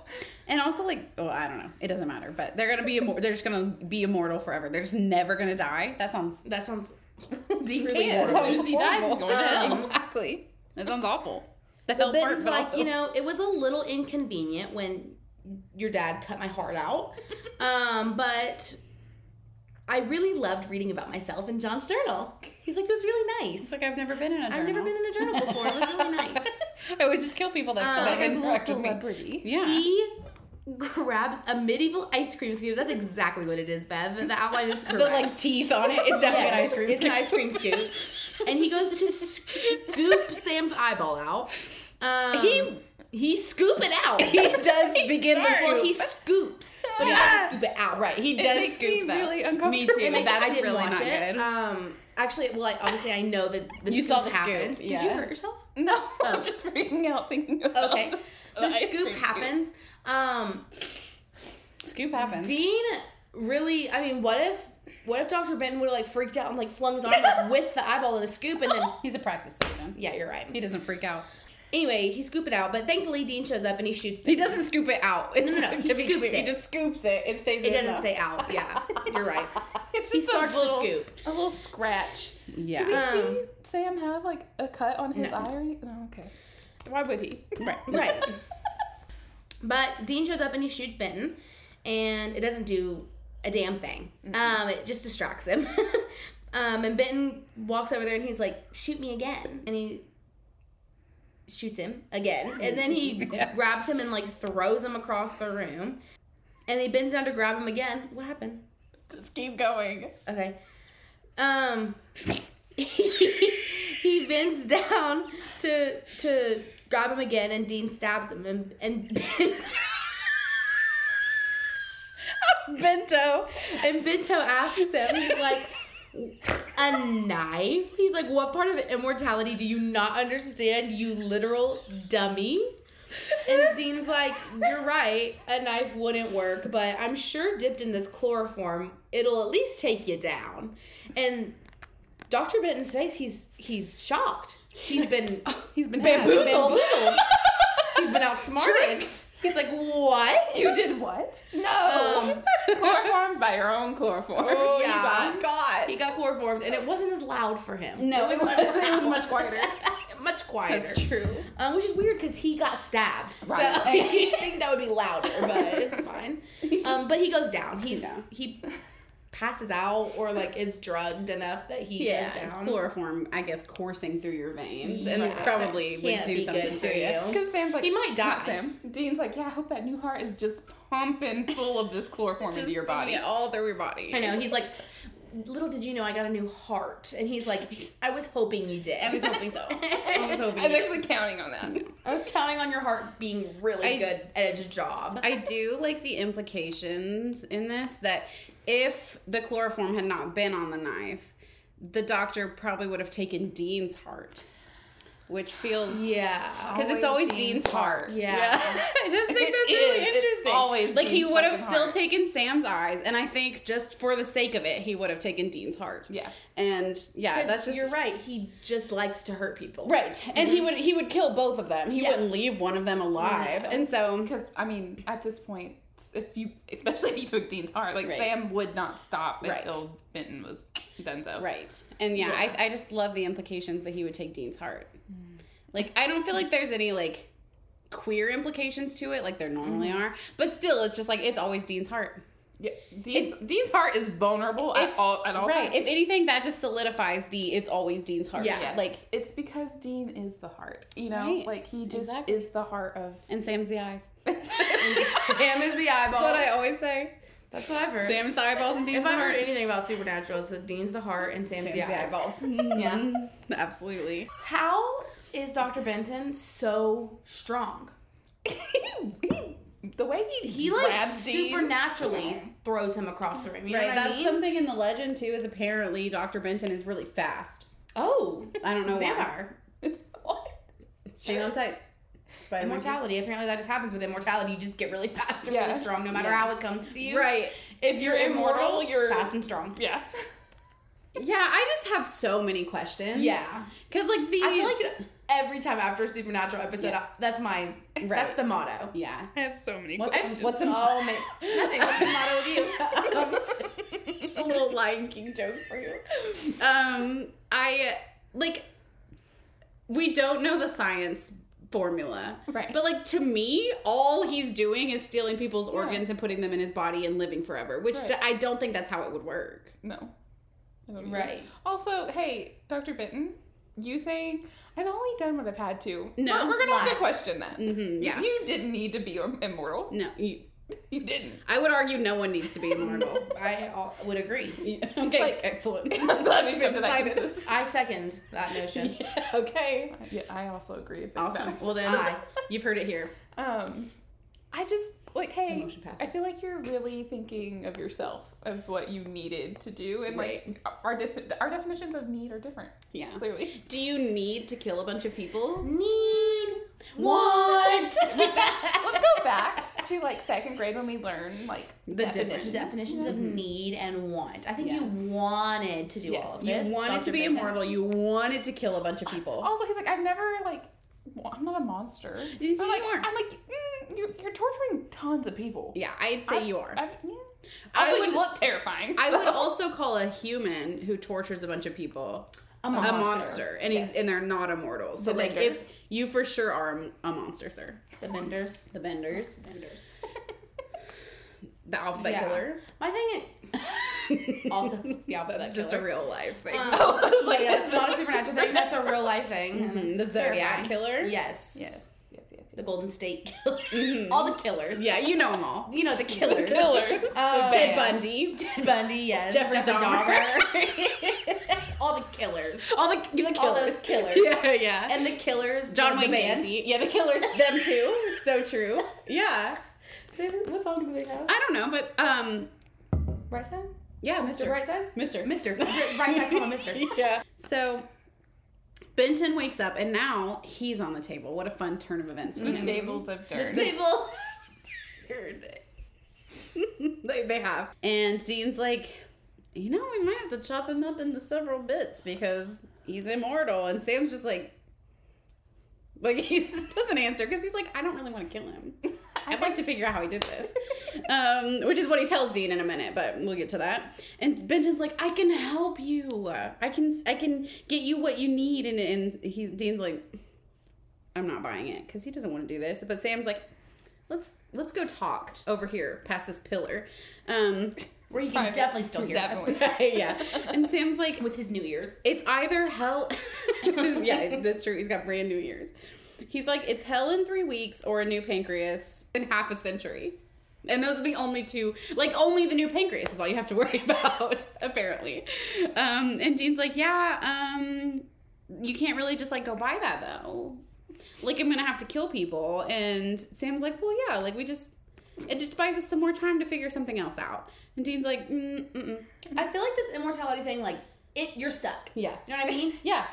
And also, like, oh, I don't know. It doesn't matter. But they're gonna be immor- They're just gonna be immortal forever. They're just never gonna die. That sounds. That sounds Dean Really. As soon as he dies, he's going to hell. Exactly. That sounds awful. The But hell part, but like, also. you know, it was a little inconvenient when your dad cut my heart out. Um, but I really loved reading about myself in John's journal. He's like, it was really nice. It's like I've never been in a journal. I've never been in a journal before. It was really nice. I would just kill people that, Um, that As a interact little with me. celebrity. Yeah. He grabs a medieval ice cream scoop. That's exactly what it is, Bev. The outline is correct. the like teeth on it. It's definitely Yeah, an ice cream. It's an scoop. ice cream scoop. and he goes to scoop Sam's eyeball out. Um, He- he scoop it out. he does begin the well, he scoops, but he Yeah. doesn't scoop it out. right. He does scoop me though. really Me too. Makes- That's I didn't really watch not it. good. Um, actually, well, I, obviously, I know that the You scoop saw the scoop, happened. Did you hurt yourself? No, Oh. I'm just freaking out thinking about Okay. The ice scoop happens. Um, Scoop happens. Dean really. I mean, what if what if Dr. Benton would have like freaked out and like flung his arm like, with the eyeball in the scoop and then He's a practice student. yeah, you're right. He doesn't freak out. Anyway, he scoop it out, but thankfully Dean shows up and he shoots. He doesn't scoop it out. It's, No, no, no, he to scoops clear, it. He just scoops it. It stays It in doesn't stay out. Yeah, you're right. It's He just a starts little, the scoop. a little scratch. Yeah. Did we Um, see Sam have like a cut on his No. eye or? No, okay. Why would he? right. Right. But Dean shows up and he shoots Benton, and it doesn't do a damn thing. Um, it just distracts him. um, and Benton walks over there and he's like, "Shoot me again," and he shoots him again, and then he Yeah. grabs him and like throws him across the room, and he bends down to grab him again. What happened? Just keep going. Okay. Um he he bends down to to grab him again and Dean stabs him and and Benton. and Benton asks him, he's like a knife? He's like, what part of immortality do you not understand, you literal dummy? And Dean's like, you're right, a knife wouldn't work, but I'm sure dipped in this chloroform, it'll at least take you down. And Dr. Benton says he's he's shocked. He's been He's been yeah, he's been bamboozled. bamboozled. He's been outsmarted. Tricked. He's like, what? You did what? No. Um, chloroform by your own chloroform. Oh, Yeah. you got got. he got chloroformed, and it wasn't as loud for him. No, it was, it was much quieter. much quieter. That's true. Um, which is weird because he got stabbed. Right. So you think that would be louder, but it's fine. Um, but he goes down. He's Yeah. he passes out or like is drugged enough that he Yeah, goes it's down. chloroform, I guess, coursing through your veins, and probably would do something to for you. you. Because Sam's like, He might die. Not Sam. Dean's like, yeah, I hope that new heart is just pumping full of this chloroform into your body. All through your body. I know. He's like, little did you know I got a new heart, and he's like, I was hoping you did. I was hoping so. I was hoping. I was actually counting on that. I was counting on your heart being really I- good at its job. I do like the implications in this that if the chloroform had not been on the knife, the doctor probably would have taken Dean's heart, which feels yeah. because it's always Dean's heart. Yeah. I just think It that's really is. It's interesting. always like he would have still heart. taken Sam's eyes, and I think just for the sake of it, he would have taken Dean's heart. Yeah. and yeah, that's just you're right. He just likes to hurt people. Right, and he mm-hmm. would he would kill both of them. He Yeah. wouldn't leave one of them alive, No. and so Because, I mean, at this point, if you, especially if you took Dean's heart, like Right. Sam would not stop Right. until Benton was done so. right, and yeah, Yeah. I I just love the implications that he would take Dean's heart. Like I don't feel like there's any like queer implications to it like there normally are, but still, it's just like it's always Dean's heart. Yeah. Dean's, Dean's heart is vulnerable at all at all Right. times. If anything, that just solidifies the it's always Dean's heart. Yeah. Like it's because Dean is the heart. You know, Right. like he just Exactly. is the heart of. and Sam's the eyes. Sam is the eyeball. That's what I always say. That's what I've heard. Sam's the eyeballs and Dean's heart. if the I've heart. heard anything about Supernatural, it's that Dean's the heart and Sam's, Sam's the, the eyes. eyeballs. Yeah. Mhm. Absolutely. How is Dr. Benton so strong? the way he He like grabs Dean. supernaturally throws him across the room. You know right. what I That's mean? something in the legend too. Is apparently Dr. Benton is really fast. Oh, I don't know vampire. what? Hang on tight. Spider Immortality. Apparently, that just happens with immortality. You just get really fast and Yeah. really strong, no matter Yeah. how it comes to you. Right. If you're immortal, Immortal, you're fast and strong. Yeah. Yeah, I just have so many questions. Yeah. Cause like the I feel like every time after a supernatural episode, I- that's my that's the motto. yeah. I have so many What- questions. what's the Oh man, nothing. What's the motto with you? a little Lion King joke for you. Um, I like. We don't know the science formula, Right. But like to me, all he's doing is stealing people's organs and putting them in his body and living forever. Which Right. d- I don't think that's how it would work. No. I either. Right. Also, hey, Dr. Benton, you saying, I've only done what I've had to. No, We're, we're gonna have to question that. Mhm, yeah. You didn't need to be immortal. No, you, You didn't. I would argue no one needs to be immortal. I would agree. okay, Like- excellent. I'm glad we've come to that Decided. consensus. I second that notion. Yeah, okay. Yeah, I also agree. Awesome. matters. Well then, Aye. you've heard it here. Um, I just like, hey, Emotion passes. I feel like you're really thinking of yourself, of what you needed to do, and Right. like our defi- our definitions of need are different. Yeah. Clearly, Do you need to kill a bunch of people? Need want. let's go back to like second grade when we learn like The definitions. Definitions of mm-hmm. need and want. I think Yeah. you wanted to do Yes. all of this You wanted Dr. to be Benton. immortal. You wanted to kill a bunch of people. Also, he's like, I've never like, well, I'm not a monster. Yes, But, you are. I'm like, mm, you're, you're torturing tons of people. Yeah, I'd say I- you are. I, yeah. I Also, would- you look terrifying. I would also call a human who tortures a bunch of people A a monster. monster, and he's Yes. and they're not immortal. So The like, Benders. if you for sure are a, monster, sir. The benders. The Benders, Benders. the Alphabet Yeah. Killer. My thing is also the alphabet That's just a real life thing. Um, I was like, yeah, it's not a supernatural thing. That's a real life thing. and Mhm, The Zodiac terrifying. Killer. Yes. yes, yes, yes. The Golden State Killer. Mhm. All the killers. Yeah, you know them all. You know the killers. Killers. Um, Ted band. Bundy. Ted Bundy, yes. Jeffrey Dahmer. All the killers. All the, the killers. All those killers. Yeah, yeah. And the killers. John Wayne band. Gacy. Yeah, the killers. Them too. It's so true. Yeah. What song do they have? I don't know, but um, Right side? Yeah, Mister. right side? Mister. Mister. right side, come on, Mister. Yeah. So Benton wakes up and now he's on the table. What a fun turn of events for The him. tables have The turned. table. they, they have. And Dean's like, you know, we might have to chop him up into several bits because he's immortal. And Sam's just like, like he just doesn't answer because he's like, I don't really want to kill him. I'd like to figure out how he did this, um, which is what he tells Dean in a minute, but we'll get to that. And Benton's like, I can help you. I can, I can get you what you need. And and he Dean's like, I'm not buying it because he doesn't want to do this. But Sam's like, let's let's go talk over here past this pillar. Um, Where you can definitely still hear us. Yeah. And Sam's like, With his new ears. it's either hell. yeah, that's true. He's got brand new ears. He's like, it's hell in three weeks or a new pancreas in half a century. And those are the only two, like, only the new pancreas is all you have to worry about, apparently. Um, and Dean's like, yeah, um, you can't really just, like, go buy that, though. Like, I'm gonna have to kill people. And Sam's like, well, yeah, like, we just, it just buys us some more time to figure something else out. And Dean's like, mm, mm-mm. I feel like this immortality thing, like, it you're stuck. yeah. You know what I mean? Yeah.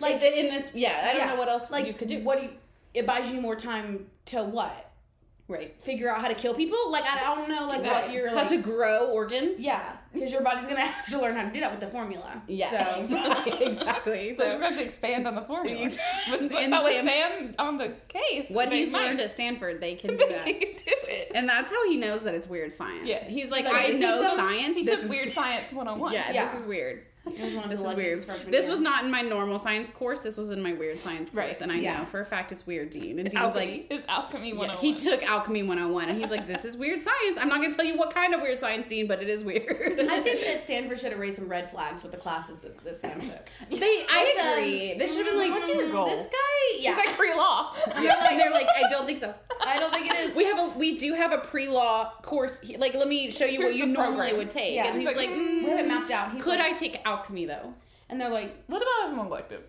Like, the, in this, yeah, I don't Yeah. know what else Like you could do. What do you it buys you more time to what? Right. Figure out how to kill people? Like I don't know like what you're how to grow organs. Yeah. Because your body's gonna have to learn how to do that with the formula. Yeah. So exactly. exactly. So So, we have to expand on the formula. Exactly. But And that was Sam- Sam on the case. what They he's might. learned at Stanford, they can do that. They can do it. And that's how he knows that it's weird science. Yes. He's like, Like, I know took- science. He this took is Weird Science 101. Yeah, Yeah. this is weird. It was one of This is weird. This year. was not in my normal science course. This was in my weird science course, Right. and I Yeah. know for a fact it's weird, Dean. And Dean's Alchemy like, is Alchemy yeah, he took alchemy 101, and he's like, this is weird science. I'm not gonna tell you what kind of weird science, Dean, but it is weird. I think that Stanford should have raised some red flags with the classes that, that Sam took. they. I um, agree. They should have been like, what's your "Mm, goal?" This guy, yeah, He's like pre-law. You're like, they're like, I don't think so. I don't think it is. We have a we do have a pre-law course. he- Like, let me show you what you the normally program. would take. Yeah. and he's He's like, like, mm, we have it mapped out. He's could like, I take alchemy though? And they're like, What about as an elective?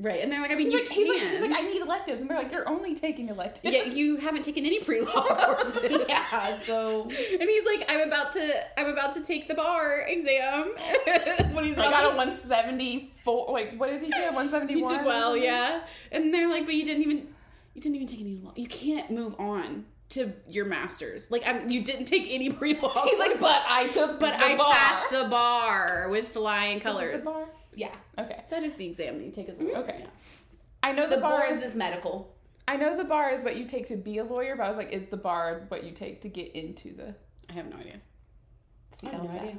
Right, and they're like, I mean, He's you like, he's like, can. he's like, I need electives, and they're like, you're only taking electives. yeah, you haven't taken any pre-law courses. yeah. So And he's like, I'm about to, I'm about to take the bar exam. when he's I about got a 174. Like, what did he get? 171. He did well, yeah. And they're like, but you didn't even, you didn't even take any law. You can't move on to your masters. Like, I'm, you didn't take any pre-law. He's like, but I took, but the I bar. passed the bar with flying Is it colors. The bar? yeah, Okay. That is the exam that you take as a mm-hmm. lawyer. Okay. I know the, the, bar is. is medical. I know the bar is what you take to be a lawyer, but I was like, is the bar what you take to get into the? I have no idea. It's the I have no idea.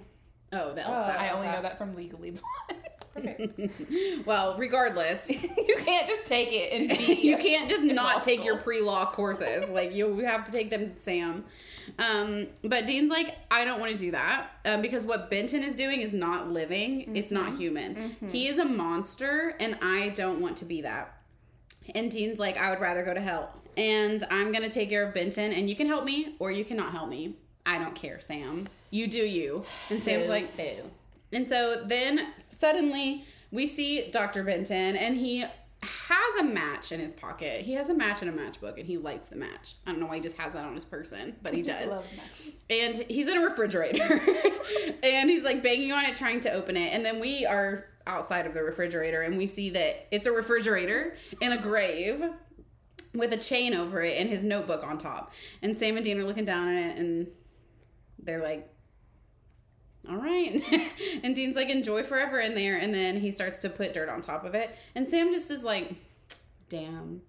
Oh, the Oh, I only know that from Legally Blonde. Okay. Well, regardless, you can't just take it and be. you can't just not take your pre-law courses. Like you have to take them, Sam. Um, but Dean's like, I don't want to do that um, because what Benton is doing is not living. It's not human. He is a monster, and I don't want to be that. And Dean's like, I would rather go to hell, and I'm gonna take care of Benton, and you can help me or you cannot help me. I don't care, Sam. You do you. And Sam's Boo, like, boo. and so then suddenly we see Dr. Benton and he has a match in his pocket. He has a match in a matchbook and he lights the match. I don't know why he just has that on his person, but he does. And he's in a refrigerator and he's like banging on it trying to open it. And then we are outside of the refrigerator and we see that it's a refrigerator in a grave with a chain over it and his notebook on top. And Sam and Dean are looking down at it and they're like, all right. and Dean's like, enjoy forever in there. And then he starts to put dirt on top of it. And Sam just is like, damn.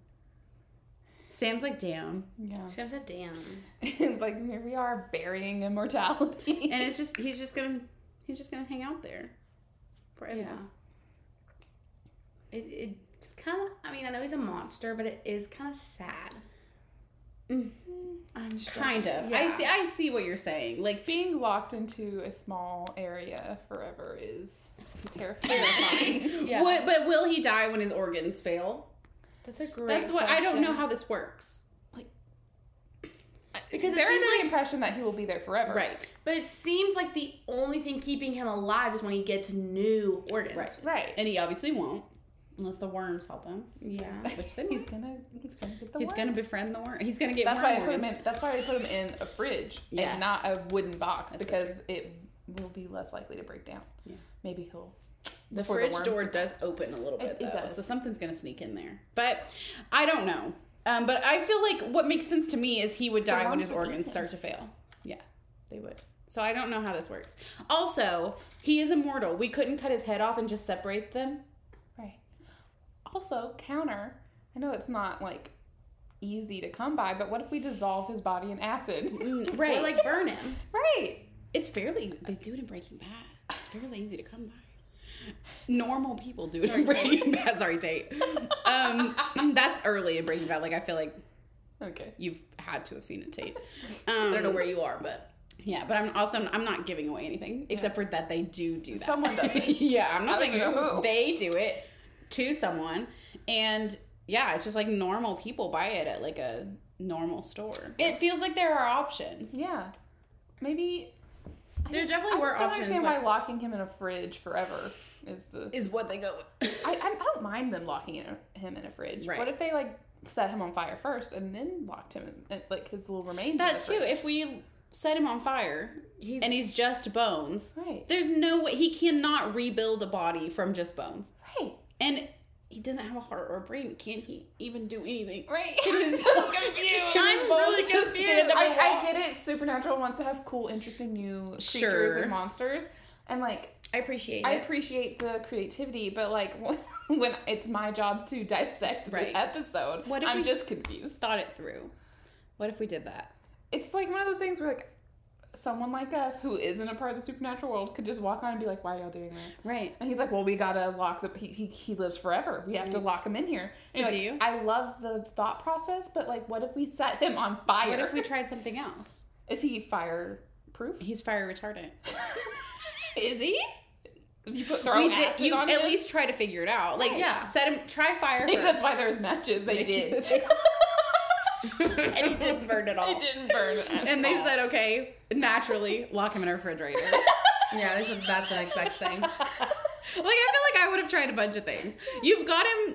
Sam's like, damn. Yeah. Sam said, "Damn." like here we are burying immortality. And it's just, he's just gonna, he's just gonna hang out there forever. Yeah. It it's kind of. I mean, I know he's a monster, but it is kind of sad. I'm sure. Kind of. Yeah. I see, I see what you're saying. Like, Being locked into a small area forever is terrifying. Yeah. what, but will he die when his organs fail? That's a great. That's what, I don't know how this works. Like because it They're seems under the impression that he will be there forever. Right. But it seems like the only thing keeping him alive is when he gets new organs. Right. Right. And he obviously won't. Unless the worms help him. Yeah. Which then He's gonna he's gonna get the He's worm. gonna befriend the worm. He's gonna get That's why I put him in. That's why I put him in a fridge Yeah. and not a wooden box That's because it will be less likely to break down. Yeah. Maybe he'll. The fridge worms door does open a little bit It- it though, so something's gonna sneak in there. But I don't know. Um, but I feel like what makes sense to me is he would die when his organs start to fail. Yeah, they would. So I don't know how this works. Also, he is immortal. We couldn't cut his head off and just separate them. Also, counter. I know it's not like easy to come by, but what if we dissolve his body in acid? Right. Or like burn him. right. It's fairly easy. They do it in Breaking Bad. It's fairly easy to come by. Normal people do it in Breaking Bad. Sorry, Tate. Um, that's early in Breaking Bad. Like I feel like Okay. you've had to have seen it, Tate. Um, I don't know where you are, but Yeah, but I'm also I'm not giving away anything except for that they do do that. Someone does it. yeah, I'm not saying who. they do it to someone, and yeah, it's just like normal people buy it at like a normal store. It feels like there are options. Yeah. Maybe. I There just- definitely I were just don't options, understand like- why locking him in a fridge forever is the. Is what they go with. I, I, I don't mind them locking in a, him in a fridge. Right. What if they like set him on fire first and then locked him in, in like his little remains? in that the too. If we set him on fire he's and he's just bones, Right. there's no way he cannot rebuild a body from just bones, Right. And he doesn't have a heart or a brain. Can't he even do anything? Right. He's just confused. I'm really confused. I, I get it. Supernatural wants to have cool, interesting new creatures Sure. and monsters, and like I appreciate I it. appreciate the creativity, but like when it's my job to dissect Right. the episode, What if I'm just confused. thought it through. What if we did that? It's like one of those things where like someone like us who isn't a part of the supernatural world could just walk on and be like, "Why are y'all doing that?" Right. And he's like, "Well, we gotta lock the he he, he lives forever. We have to lock him in here." And do like, you? I love the thought process, but like, what if we set him on fire? What if we tried something else? Is he fireproof? He's fire retardant. Is he? You put throw we did. You at him? least try to figure it out. Like, Yeah. set him. Try fire Maybe first. that's why there's matches. They did. And he didn't burn at all. it didn't burn. at And they all. said, okay, naturally, lock him in a refrigerator. yeah, that's, a, that's the next best thing. like I feel like I would have tried a bunch of things. You've got him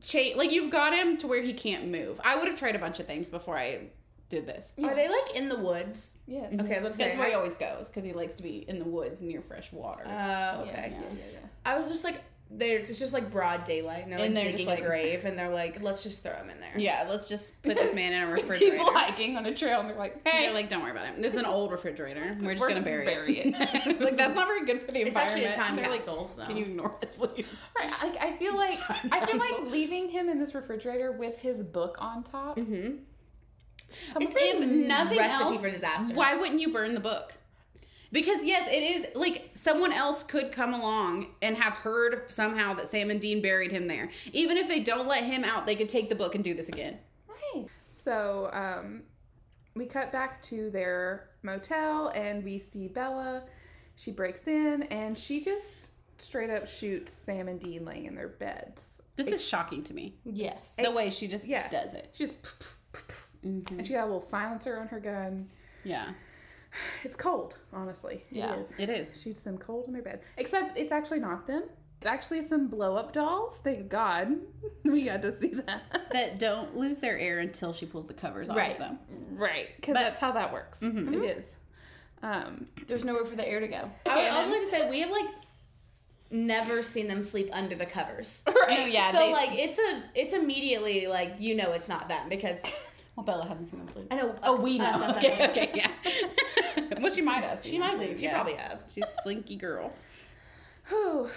cha- like you've got him to where he can't move. I would have tried a bunch of things before I did this. Are they like in the woods? Yes. Okay, let's say. That's where he always goes because he likes to be in the woods near fresh water. Oh, okay. Yeah, yeah, Yeah. I was just like, there. It's just like broad daylight, and they're like And they're digging just a like- grave, and they're like, let's just throw him in there. yeah, let's just put this man in a refrigerator. People hiking on a trail and they're like, "Hey, They're like, don't worry about it. This is an old refrigerator. We're just We're gonna just bury, bury it. it's like that's not very good for the It's actually environment. a time They're like, capsule. so. Can you ignore this, please? Right, like I feel like I feel capsule. like leaving him in this refrigerator with his book on top. Mm-hmm. If nothing recipe else, for disaster. why wouldn't you burn the book? Because yes, it is like someone else could come along and have heard somehow that Sam and Dean buried him there. Even if they don't let him out, they could take the book and do this again. Right. So um, we cut back to their motel and we see Bela. She breaks in and she just straight up shoots Sam and Dean laying in their beds. This is shocking to me. Yes. The way she just Yeah. does it. She just and she got a little silencer on her gun. Yeah. It's cold, honestly. Yeah. It is. It is. Shoots them cold in their bed. Except it's actually not them. It's actually some blow up dolls. Thank God we got to see that. that don't lose their air until she pulls the covers off Right. of them. Right, because that's how that works. Mhm. It is. Um, There's nowhere for the air to go. I would also like to say we have like never seen them sleep under the covers. No, yeah. so they- like it's a it's immediately like you know it's not them because well, Bela hasn't seen them sleep. I know. Oh, us- we know. us- us- okay, us- okay, yeah. Well, she might have. She might have. She yeah. probably has. She's a slinky girl. Whew.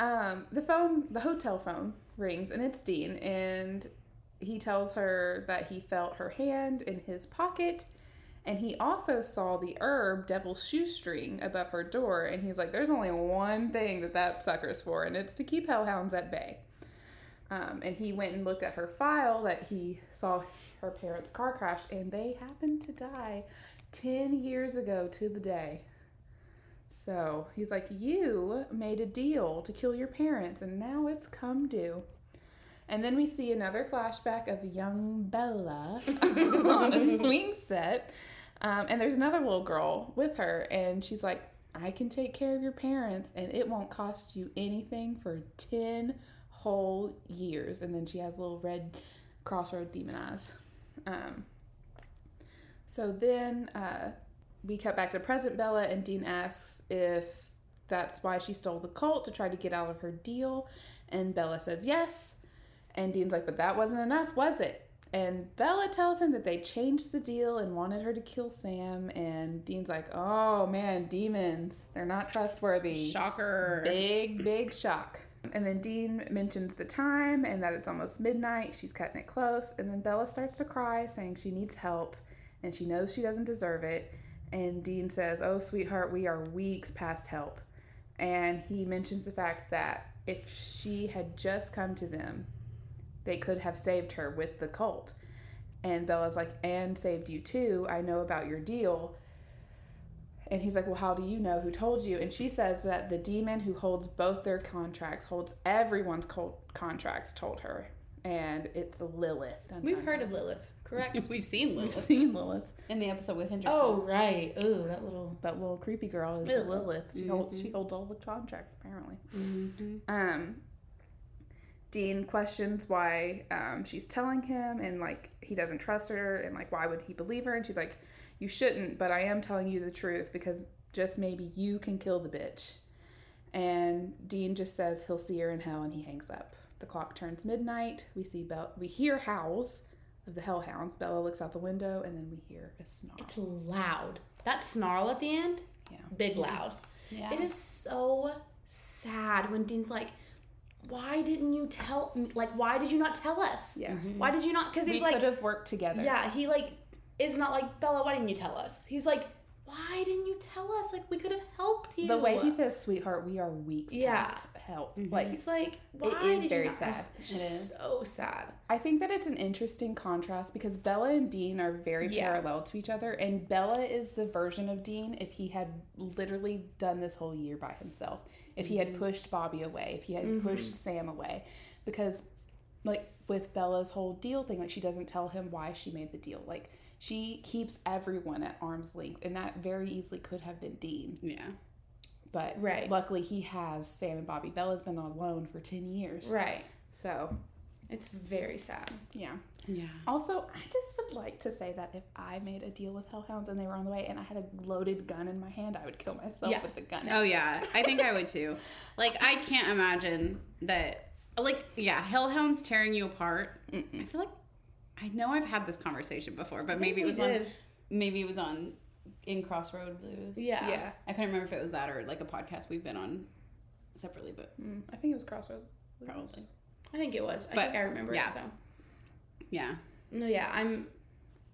Um, the phone, the hotel phone rings, and it's Dean, and he tells her that he felt her hand in his pocket, and he also saw the herb devil's shoestring above her door, and he's like, "There's only one thing that that sucker's for, and it's to keep hellhounds at bay." Um, and he went and looked at her file that he saw her parents' car crash, and they happened to die ten years ago to the day. So he's like, You made a deal to kill your parents, and now it's come due. And then we see another flashback of young Bela on a swing set. Um, and there's another little girl with her, and she's like, I can take care of your parents, and it won't cost you anything for 10 whole years. And then she has little red crossroad demon eyes. Um, so then uh, we cut back to present Bela, and Dean asks if that's why she stole the Colt to try to get out of her deal. And Bela says yes. And Dean's like, but that wasn't enough, was it? And Bela tells him that they changed the deal and wanted her to kill Sam. And Dean's like, oh man, demons. They're not trustworthy. Shocker. Big, big shock. And then Dean mentions the time and that it's almost midnight. She's cutting it close. And then Bella starts to cry, saying she needs help and she knows she doesn't deserve it. And Dean says, Oh, sweetheart, we are weeks past help. And he mentions the fact that if she had just come to them, they could have saved her with the Colt. And Bela's like, And saved you too. I know about your deal. And he's like, Well, how do you know who told you? And she says that the demon who holds both their contracts, holds everyone's cult contracts, told her. And it's Lilith. Dun, We've dun, heard dun. of Lilith, correct? We've seen Lilith. We've seen Lilith. in the episode with Hendrickson. oh right. Ooh, that little. That little creepy girl is Ugh. Lilith. She holds Mhm. she holds all the contracts apparently. Mhm. Um, Dean questions why um, she's telling him, and like he doesn't trust her, and like why would he believe her? And she's like, "You shouldn't, but I am telling you the truth because just maybe you can kill the bitch." And Dean just says he'll see her in hell, and he hangs up. The clock turns midnight. We see Bell. We hear howls of the hellhounds. Bela looks out the window, and then we hear a snarl. It's loud. That snarl at the end. Yeah. Big loud. Yeah. It is so sad when Dean's like, "Why didn't you tell me? Like, why did you not tell us? Yeah. Mm-hmm. Why did you not? Because We he's like, we could have worked together. yeah, he like is not like Bela. Why didn't you tell us? He's like, why didn't you tell us? Like, we could have helped you. The way he says, "Sweetheart, we are weeks Yeah. past help." Mhm. Like It's like, why is very sad. It's just is. so sad. I think that it's an interesting contrast because Bela and Dean are very Yeah. parallel to each other, and Bela is the version of Dean if he had literally done this whole year by himself. If he had pushed Bobby away, if he had Mhm. pushed Sam away, because like with Bela's whole deal thing, like she doesn't tell him why she made the deal. Like she keeps everyone at arm's length, and that very easily could have been Dean. Yeah. But Right. luckily, he has Sam and Bobby. Bela's been alone for ten years, Right. so It's very sad. yeah. Yeah. Also, I just would like to say that if I made a deal with hellhounds and they were on the way and I had a loaded gun in my hand, I would kill myself Yeah. with the gun. Oh yeah, I think I would too. Like I can't imagine that. Like yeah, hellhounds tearing you apart. I Mm-mm. feel like I know I've had this conversation before, but maybe it was on maybe it was on in Crossroad Blues. Yeah. Yeah. I couldn't remember if it was that or like a podcast we've been on separately, but Mm, I think it was Crossroads. probably I think it was. I But, think I remember yeah. it. So yeah. no, yeah, I'm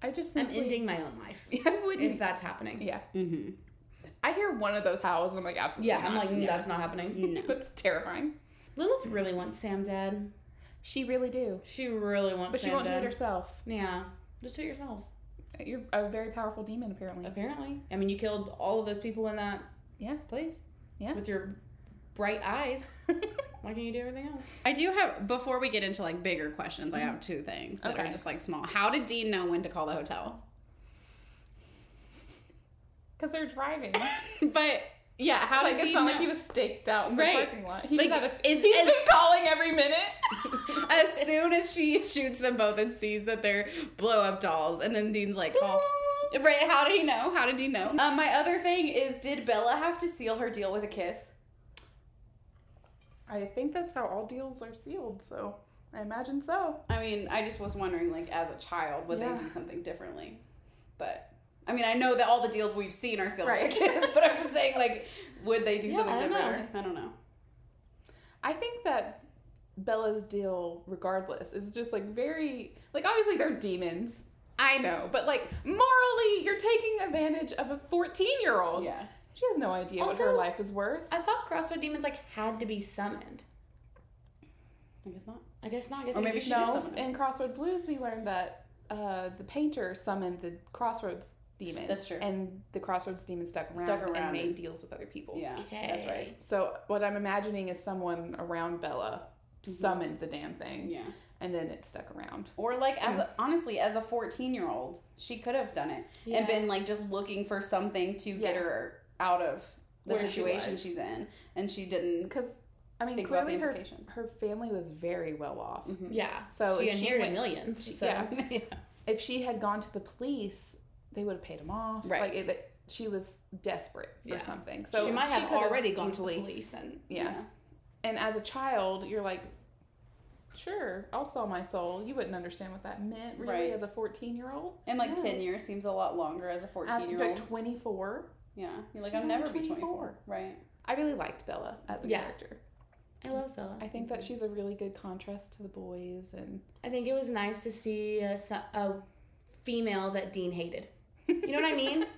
I just I'm simply, ending my own life Yeah, I wouldn't. if that's happening. yeah. Mm-hmm. I hear one of those howls and I'm like, absolutely. Yeah, I'm like, mm, Yeah. that's not happening. No. That's terrifying. Lilith really wants Sam dead. She really do. She really wants But she won't do it herself. Yeah. Just do it yourself. You're a very powerful demon, apparently. Apparently. I mean, you killed all of those people in that Yeah. place. Yeah. With your bright eyes. Why can't you do everything else? I do have before we get into like bigger questions, I mm-hmm. have two things that are just like small. How did Dean know when to call the hotel? Because they're driving. but Yeah, how like did it's Dean not know? like he was staked out in the Right. parking lot. He Like, had a, it's- he's it's- been calling every minute. as soon as she shoots them both and sees that they're blow up dolls, and then Dean's like, call. Right, how did he know? How did he know? Um, my other thing is, did Bela have to seal her deal with a kiss? I think that's how all deals are sealed, so I imagine so. I mean, I just was wondering, like, as a child, would Yeah. they do something differently? But I mean, I know that all the deals we've seen are sealed Right. with a kiss, but I'm just saying, like, would they do Yeah, something I different? know. I don't know. I think that Bela's deal, regardless, is just like very like obviously they're demons. I know, but like morally, you're taking advantage of a 14 year old. Yeah. She has no idea what her life is worth. I thought Crossroad Demons like had to be summoned. I guess not. I guess not. I guess Or maybe just- she did No, summon it. in Crossroad Blues, we learned that uh, the painter summoned the Crossroads demon. That's true. And the Crossroads demon stuck around, Stuck around and made and- deals with other people. Yeah, Okay. that's right. So what I'm imagining is someone around Bela summoned the damn thing, Yeah. and then it stuck around. Or like as a, honestly, as a fourteen year old, she could have done it and been like just looking for something to get her out of the Where situation was. she's in, and she didn't. Because I mean, Think about clearly the her implications. her family was very well off. Mhm. Yeah. So she inherited millions. she- so yeah. yeah. If she had gone to the police, they would have paid him off. Right. Like it, she was desperate for Yeah. something. So she might have could've already gone easily, to the police and Yeah. And as a child, you're like, sure, I'll sell my soul. You wouldn't understand what that meant, really, Right. as a 14 year old. And like No. ten years seems a lot longer as a fourteen After year like old. 24, Yeah, you're like She's I'll only never be 24. Right. I really liked Bela as a Yeah. character. I love Bela. I think that she's a really good contrast to the boys, and I think it was nice to see a, a female that Dean hated. You know what I mean?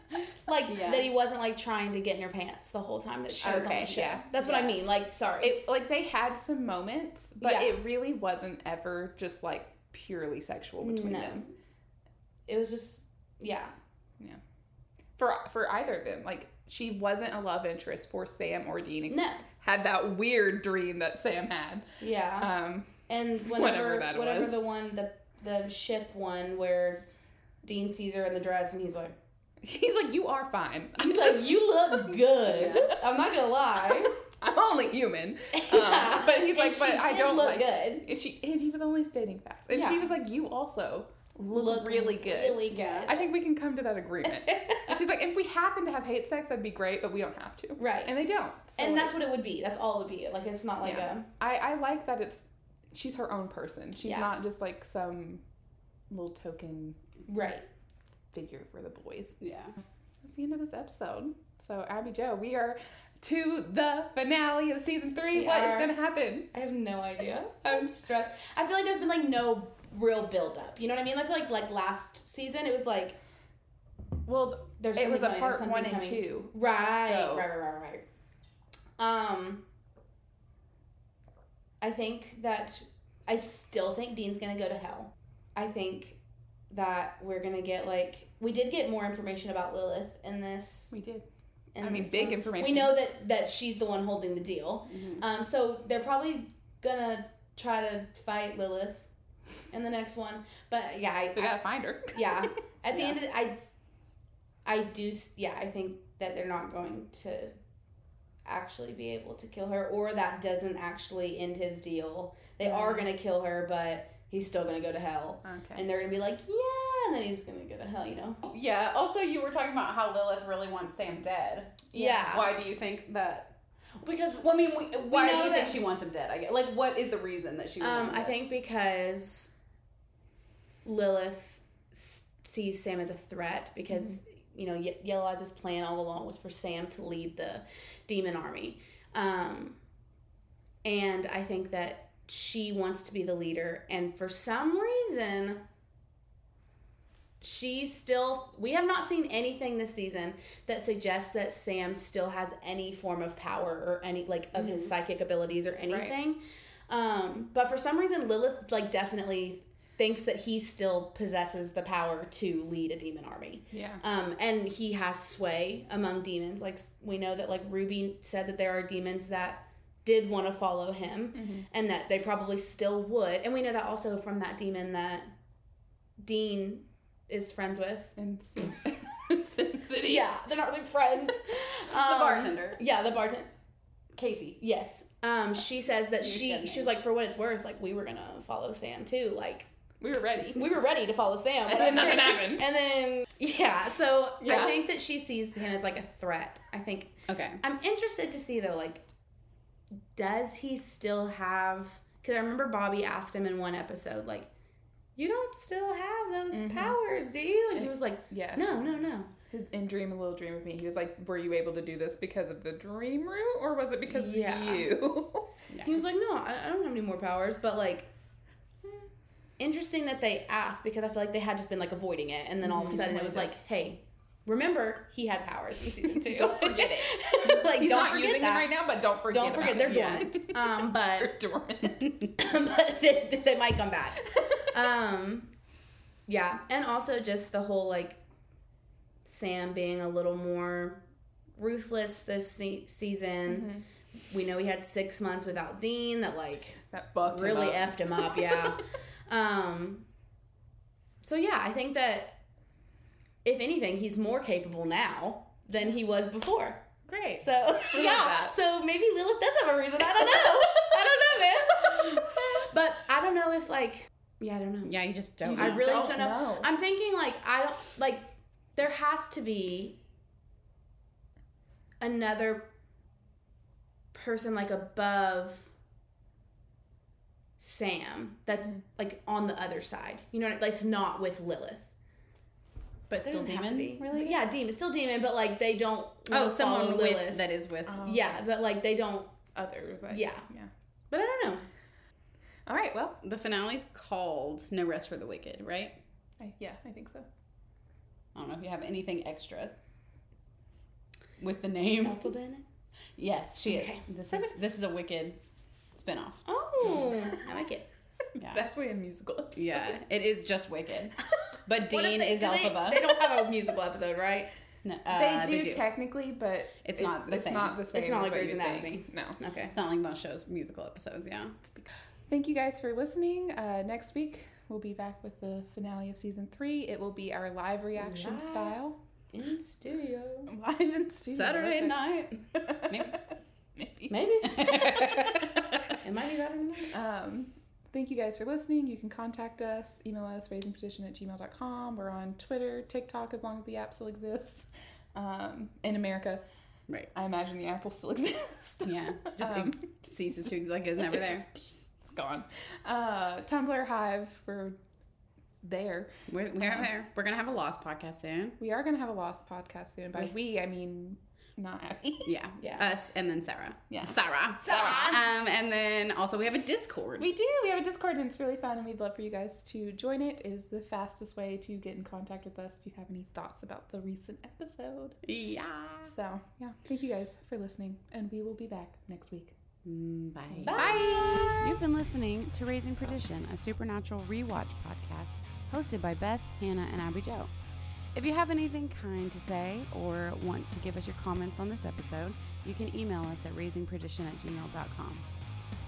Like Yeah. that he wasn't like trying to get in her pants the whole time that she was on the show. yeah. That's what I mean. Like, sorry. it like they had some moments, but Yeah. it really wasn't ever just like purely sexual between No. them it was just yeah. Yeah. For for either of them. Like she wasn't a love interest for Sam or Dean. No. Had that weird dream that Sam had. Yeah. Um, and whatever whenever that whatever was. the one the the ship one where Dean sees her in the dress and he's like he's like, you are fine. he's like you look good. I'm not gonna lie. I'm only human. Yeah. Um, but he's And like, she but I don't look like. good. And she and he was only stating facts, and she was like, you also look, Look really good. Really good. I think we can come to that agreement. and she's like, if we happen to have hate sex, that'd be great, but we don't have to. Right. And they don't. So, and like, that's what it would be. That's all it would be. Like it's not like Yeah. I, I like that it's she's her own person. She's Yeah. not just like some little token a right. figure for the boys. Yeah. That's the end of this episode. So Abby Jo, we are to the finale of season three. We What is are. gonna happen? I have no idea. I'm stressed. I feel like there's been like no real build up. You know what I mean? I feel like like last season it was like Well, there's it was a something coming, there's part one and coming. two. Right, So- right, right, right, right. Um, I think that I still think Dean's gonna go to hell. I think that we're gonna get like we did get more information about Lilith in this. We did. In I mean, big one. information. We know that that she's the one holding the deal. Mhm. Um, so they're probably gonna try to fight Lilith in the next one. But yeah, I, We gotta find her. yeah. At the Yeah. end of the, I, I do. Yeah, I think that they're not going to actually be able to kill her, or that doesn't actually end his deal. They are Mhm. gonna kill her, but he's still gonna go to hell, Okay. and they're gonna be like, yeah, and then he's gonna go to hell. You know? Yeah. Also, you were talking about how Lilith really wants Sam dead. Yeah. Why do you think that? Because Well, I mean, we, why do know you think that- she wants him dead? I get like, what is the reason that she? would um, want him I dead? think because Lilith sees Sam as a threat because you know Ye- Yellow Eyes' plan all along was for Sam to lead the demon army, um, and I think that she wants to be the leader, and for some reason. She still, we have not seen anything this season that suggests that Sam still has any form of power or any, like, of his psychic abilities or anything. Um, but for some reason, Lilith like definitely thinks that he still possesses the power to lead a demon army. Yeah. Um, and he has sway among demons. Like we know that like Ruby said that there are demons that did want to follow him, Mhm. and that they probably still would. And we know that also from that demon that Dean is friends with. In Sin, City. Yeah, they're not really friends. Um, the bartender. Yeah, the bartender. Casey. Yes. Um, she says that she she had a she was like, for what it's worth, like we were gonna follow Sam too. Like We were ready. we were ready to follow Sam. And then nothing happened. And then yeah, so Yeah. I think that she sees him as like a threat. I think Okay. I'm interested to see though, like, does he still have? Because I remember Bobby asked him in one episode, like, you don't still have those Mhm. powers, do you? And he was like, Yeah. no, no, no. In Dream a Little Dream of Me, he was like, Were you able to do this because of the dream room or was it because Yeah. of you? He was like, no, I, I don't have any more powers, but like. Interesting that they asked because I feel like they had just been like avoiding it, and then all of a Mhm. sudden it was like, "Hey, remember he had powers in season two. Don't forget it. like, He's don't not forget using that. them right now, but don't forget Don't forget they're dormant. Um, but They're dormant. but they, they might come back. Um, yeah, and also just the whole like Sam being a little more ruthless this se- season. Mhm. We know he had six months without Dean. That like That fucked him really effed him up. Yeah. um. So yeah, I think that if anything, he's more capable now than he was before. Great. So yeah, so maybe Lilith does have a reason. I don't know. I don't know, man. But I don't know if like, yeah, I don't know. Yeah, you just don't. You I really don't just don't know. know. I'm thinking like I don't like. There has to be another person like above Sam that's like on the other side. You know, like it's not with Lilith. But There still doesn't have demon. to be. Really? Yeah, demon. Still demon, but like they don't. Oh, someone follow with that is with. Oh, Yeah, but like they don't. Others. Like, Yeah. Yeah. But I don't know. All right. Well, The finale's called No Rest for the Wicked, right? I, yeah, I think so. I don't know if you have anything extra with the name. Alphabet. in? Yes, she Okay. is. This is this is a Wicked spinoff. Oh, I like it. It's actually a musical episode. Yeah, it is just Wicked. But Dean they- is do they- They, don't have a musical episode, right? No, They uh, do technically, but It's not the it's same. not the same. It's not like what Grey's you Anatomy. think. No. Okay. It's not like most shows musical episodes. Yeah. Thank you guys for listening. Uh, next week we'll be back with the finale of season three. It will be our live reaction Live. style. In studio. Live in studio. Saturday that's night. Maybe. Maybe. Maybe. It might be better than that. Um, thank you guys for listening. You can contact us, email us, raisingperdition at gmail.com. We're on Twitter, TikTok, as long as the app still exists. Um, in America, Right. I imagine the app will still exist. Yeah. Just Um, it ceases to like it was never there. Gone. Uh, Tumblr, Hive, we're there. We're, we're Um, there. We're gonna have a Lost podcast soon. We are going to have a Lost podcast soon. By We- we, I mean not Abby. Yeah. Yeah. Us and then Sarah. Yeah. Sarah. Sarah. Um, and then also we have a Discord. We do. We have a Discord and it's really fun and we'd love for you guys to join it. It is the fastest way to get in contact with us if you have any thoughts about the recent episode. yeah. So, yeah, thank you guys for listening and we will be back next week. Mm, Bye. Bye. You've been listening to Raising Perdition, a supernatural rewatch podcast hosted by Beth, Hannah, and Abby Jo. If you have anything kind to say or want to give us your comments on this episode, you can email us at raisingperdition at gmail.com.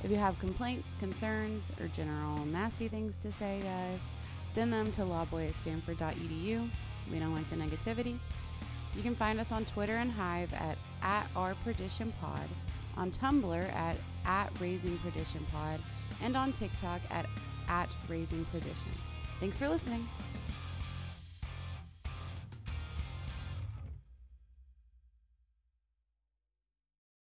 If you have complaints, concerns, or general nasty things to say to us, send them to lawboy at stanford.edu. We don't like the negativity. You can find us on Twitter and Hive at, at on Tumblr at, at and on TikTok at, at. Thanks for listening.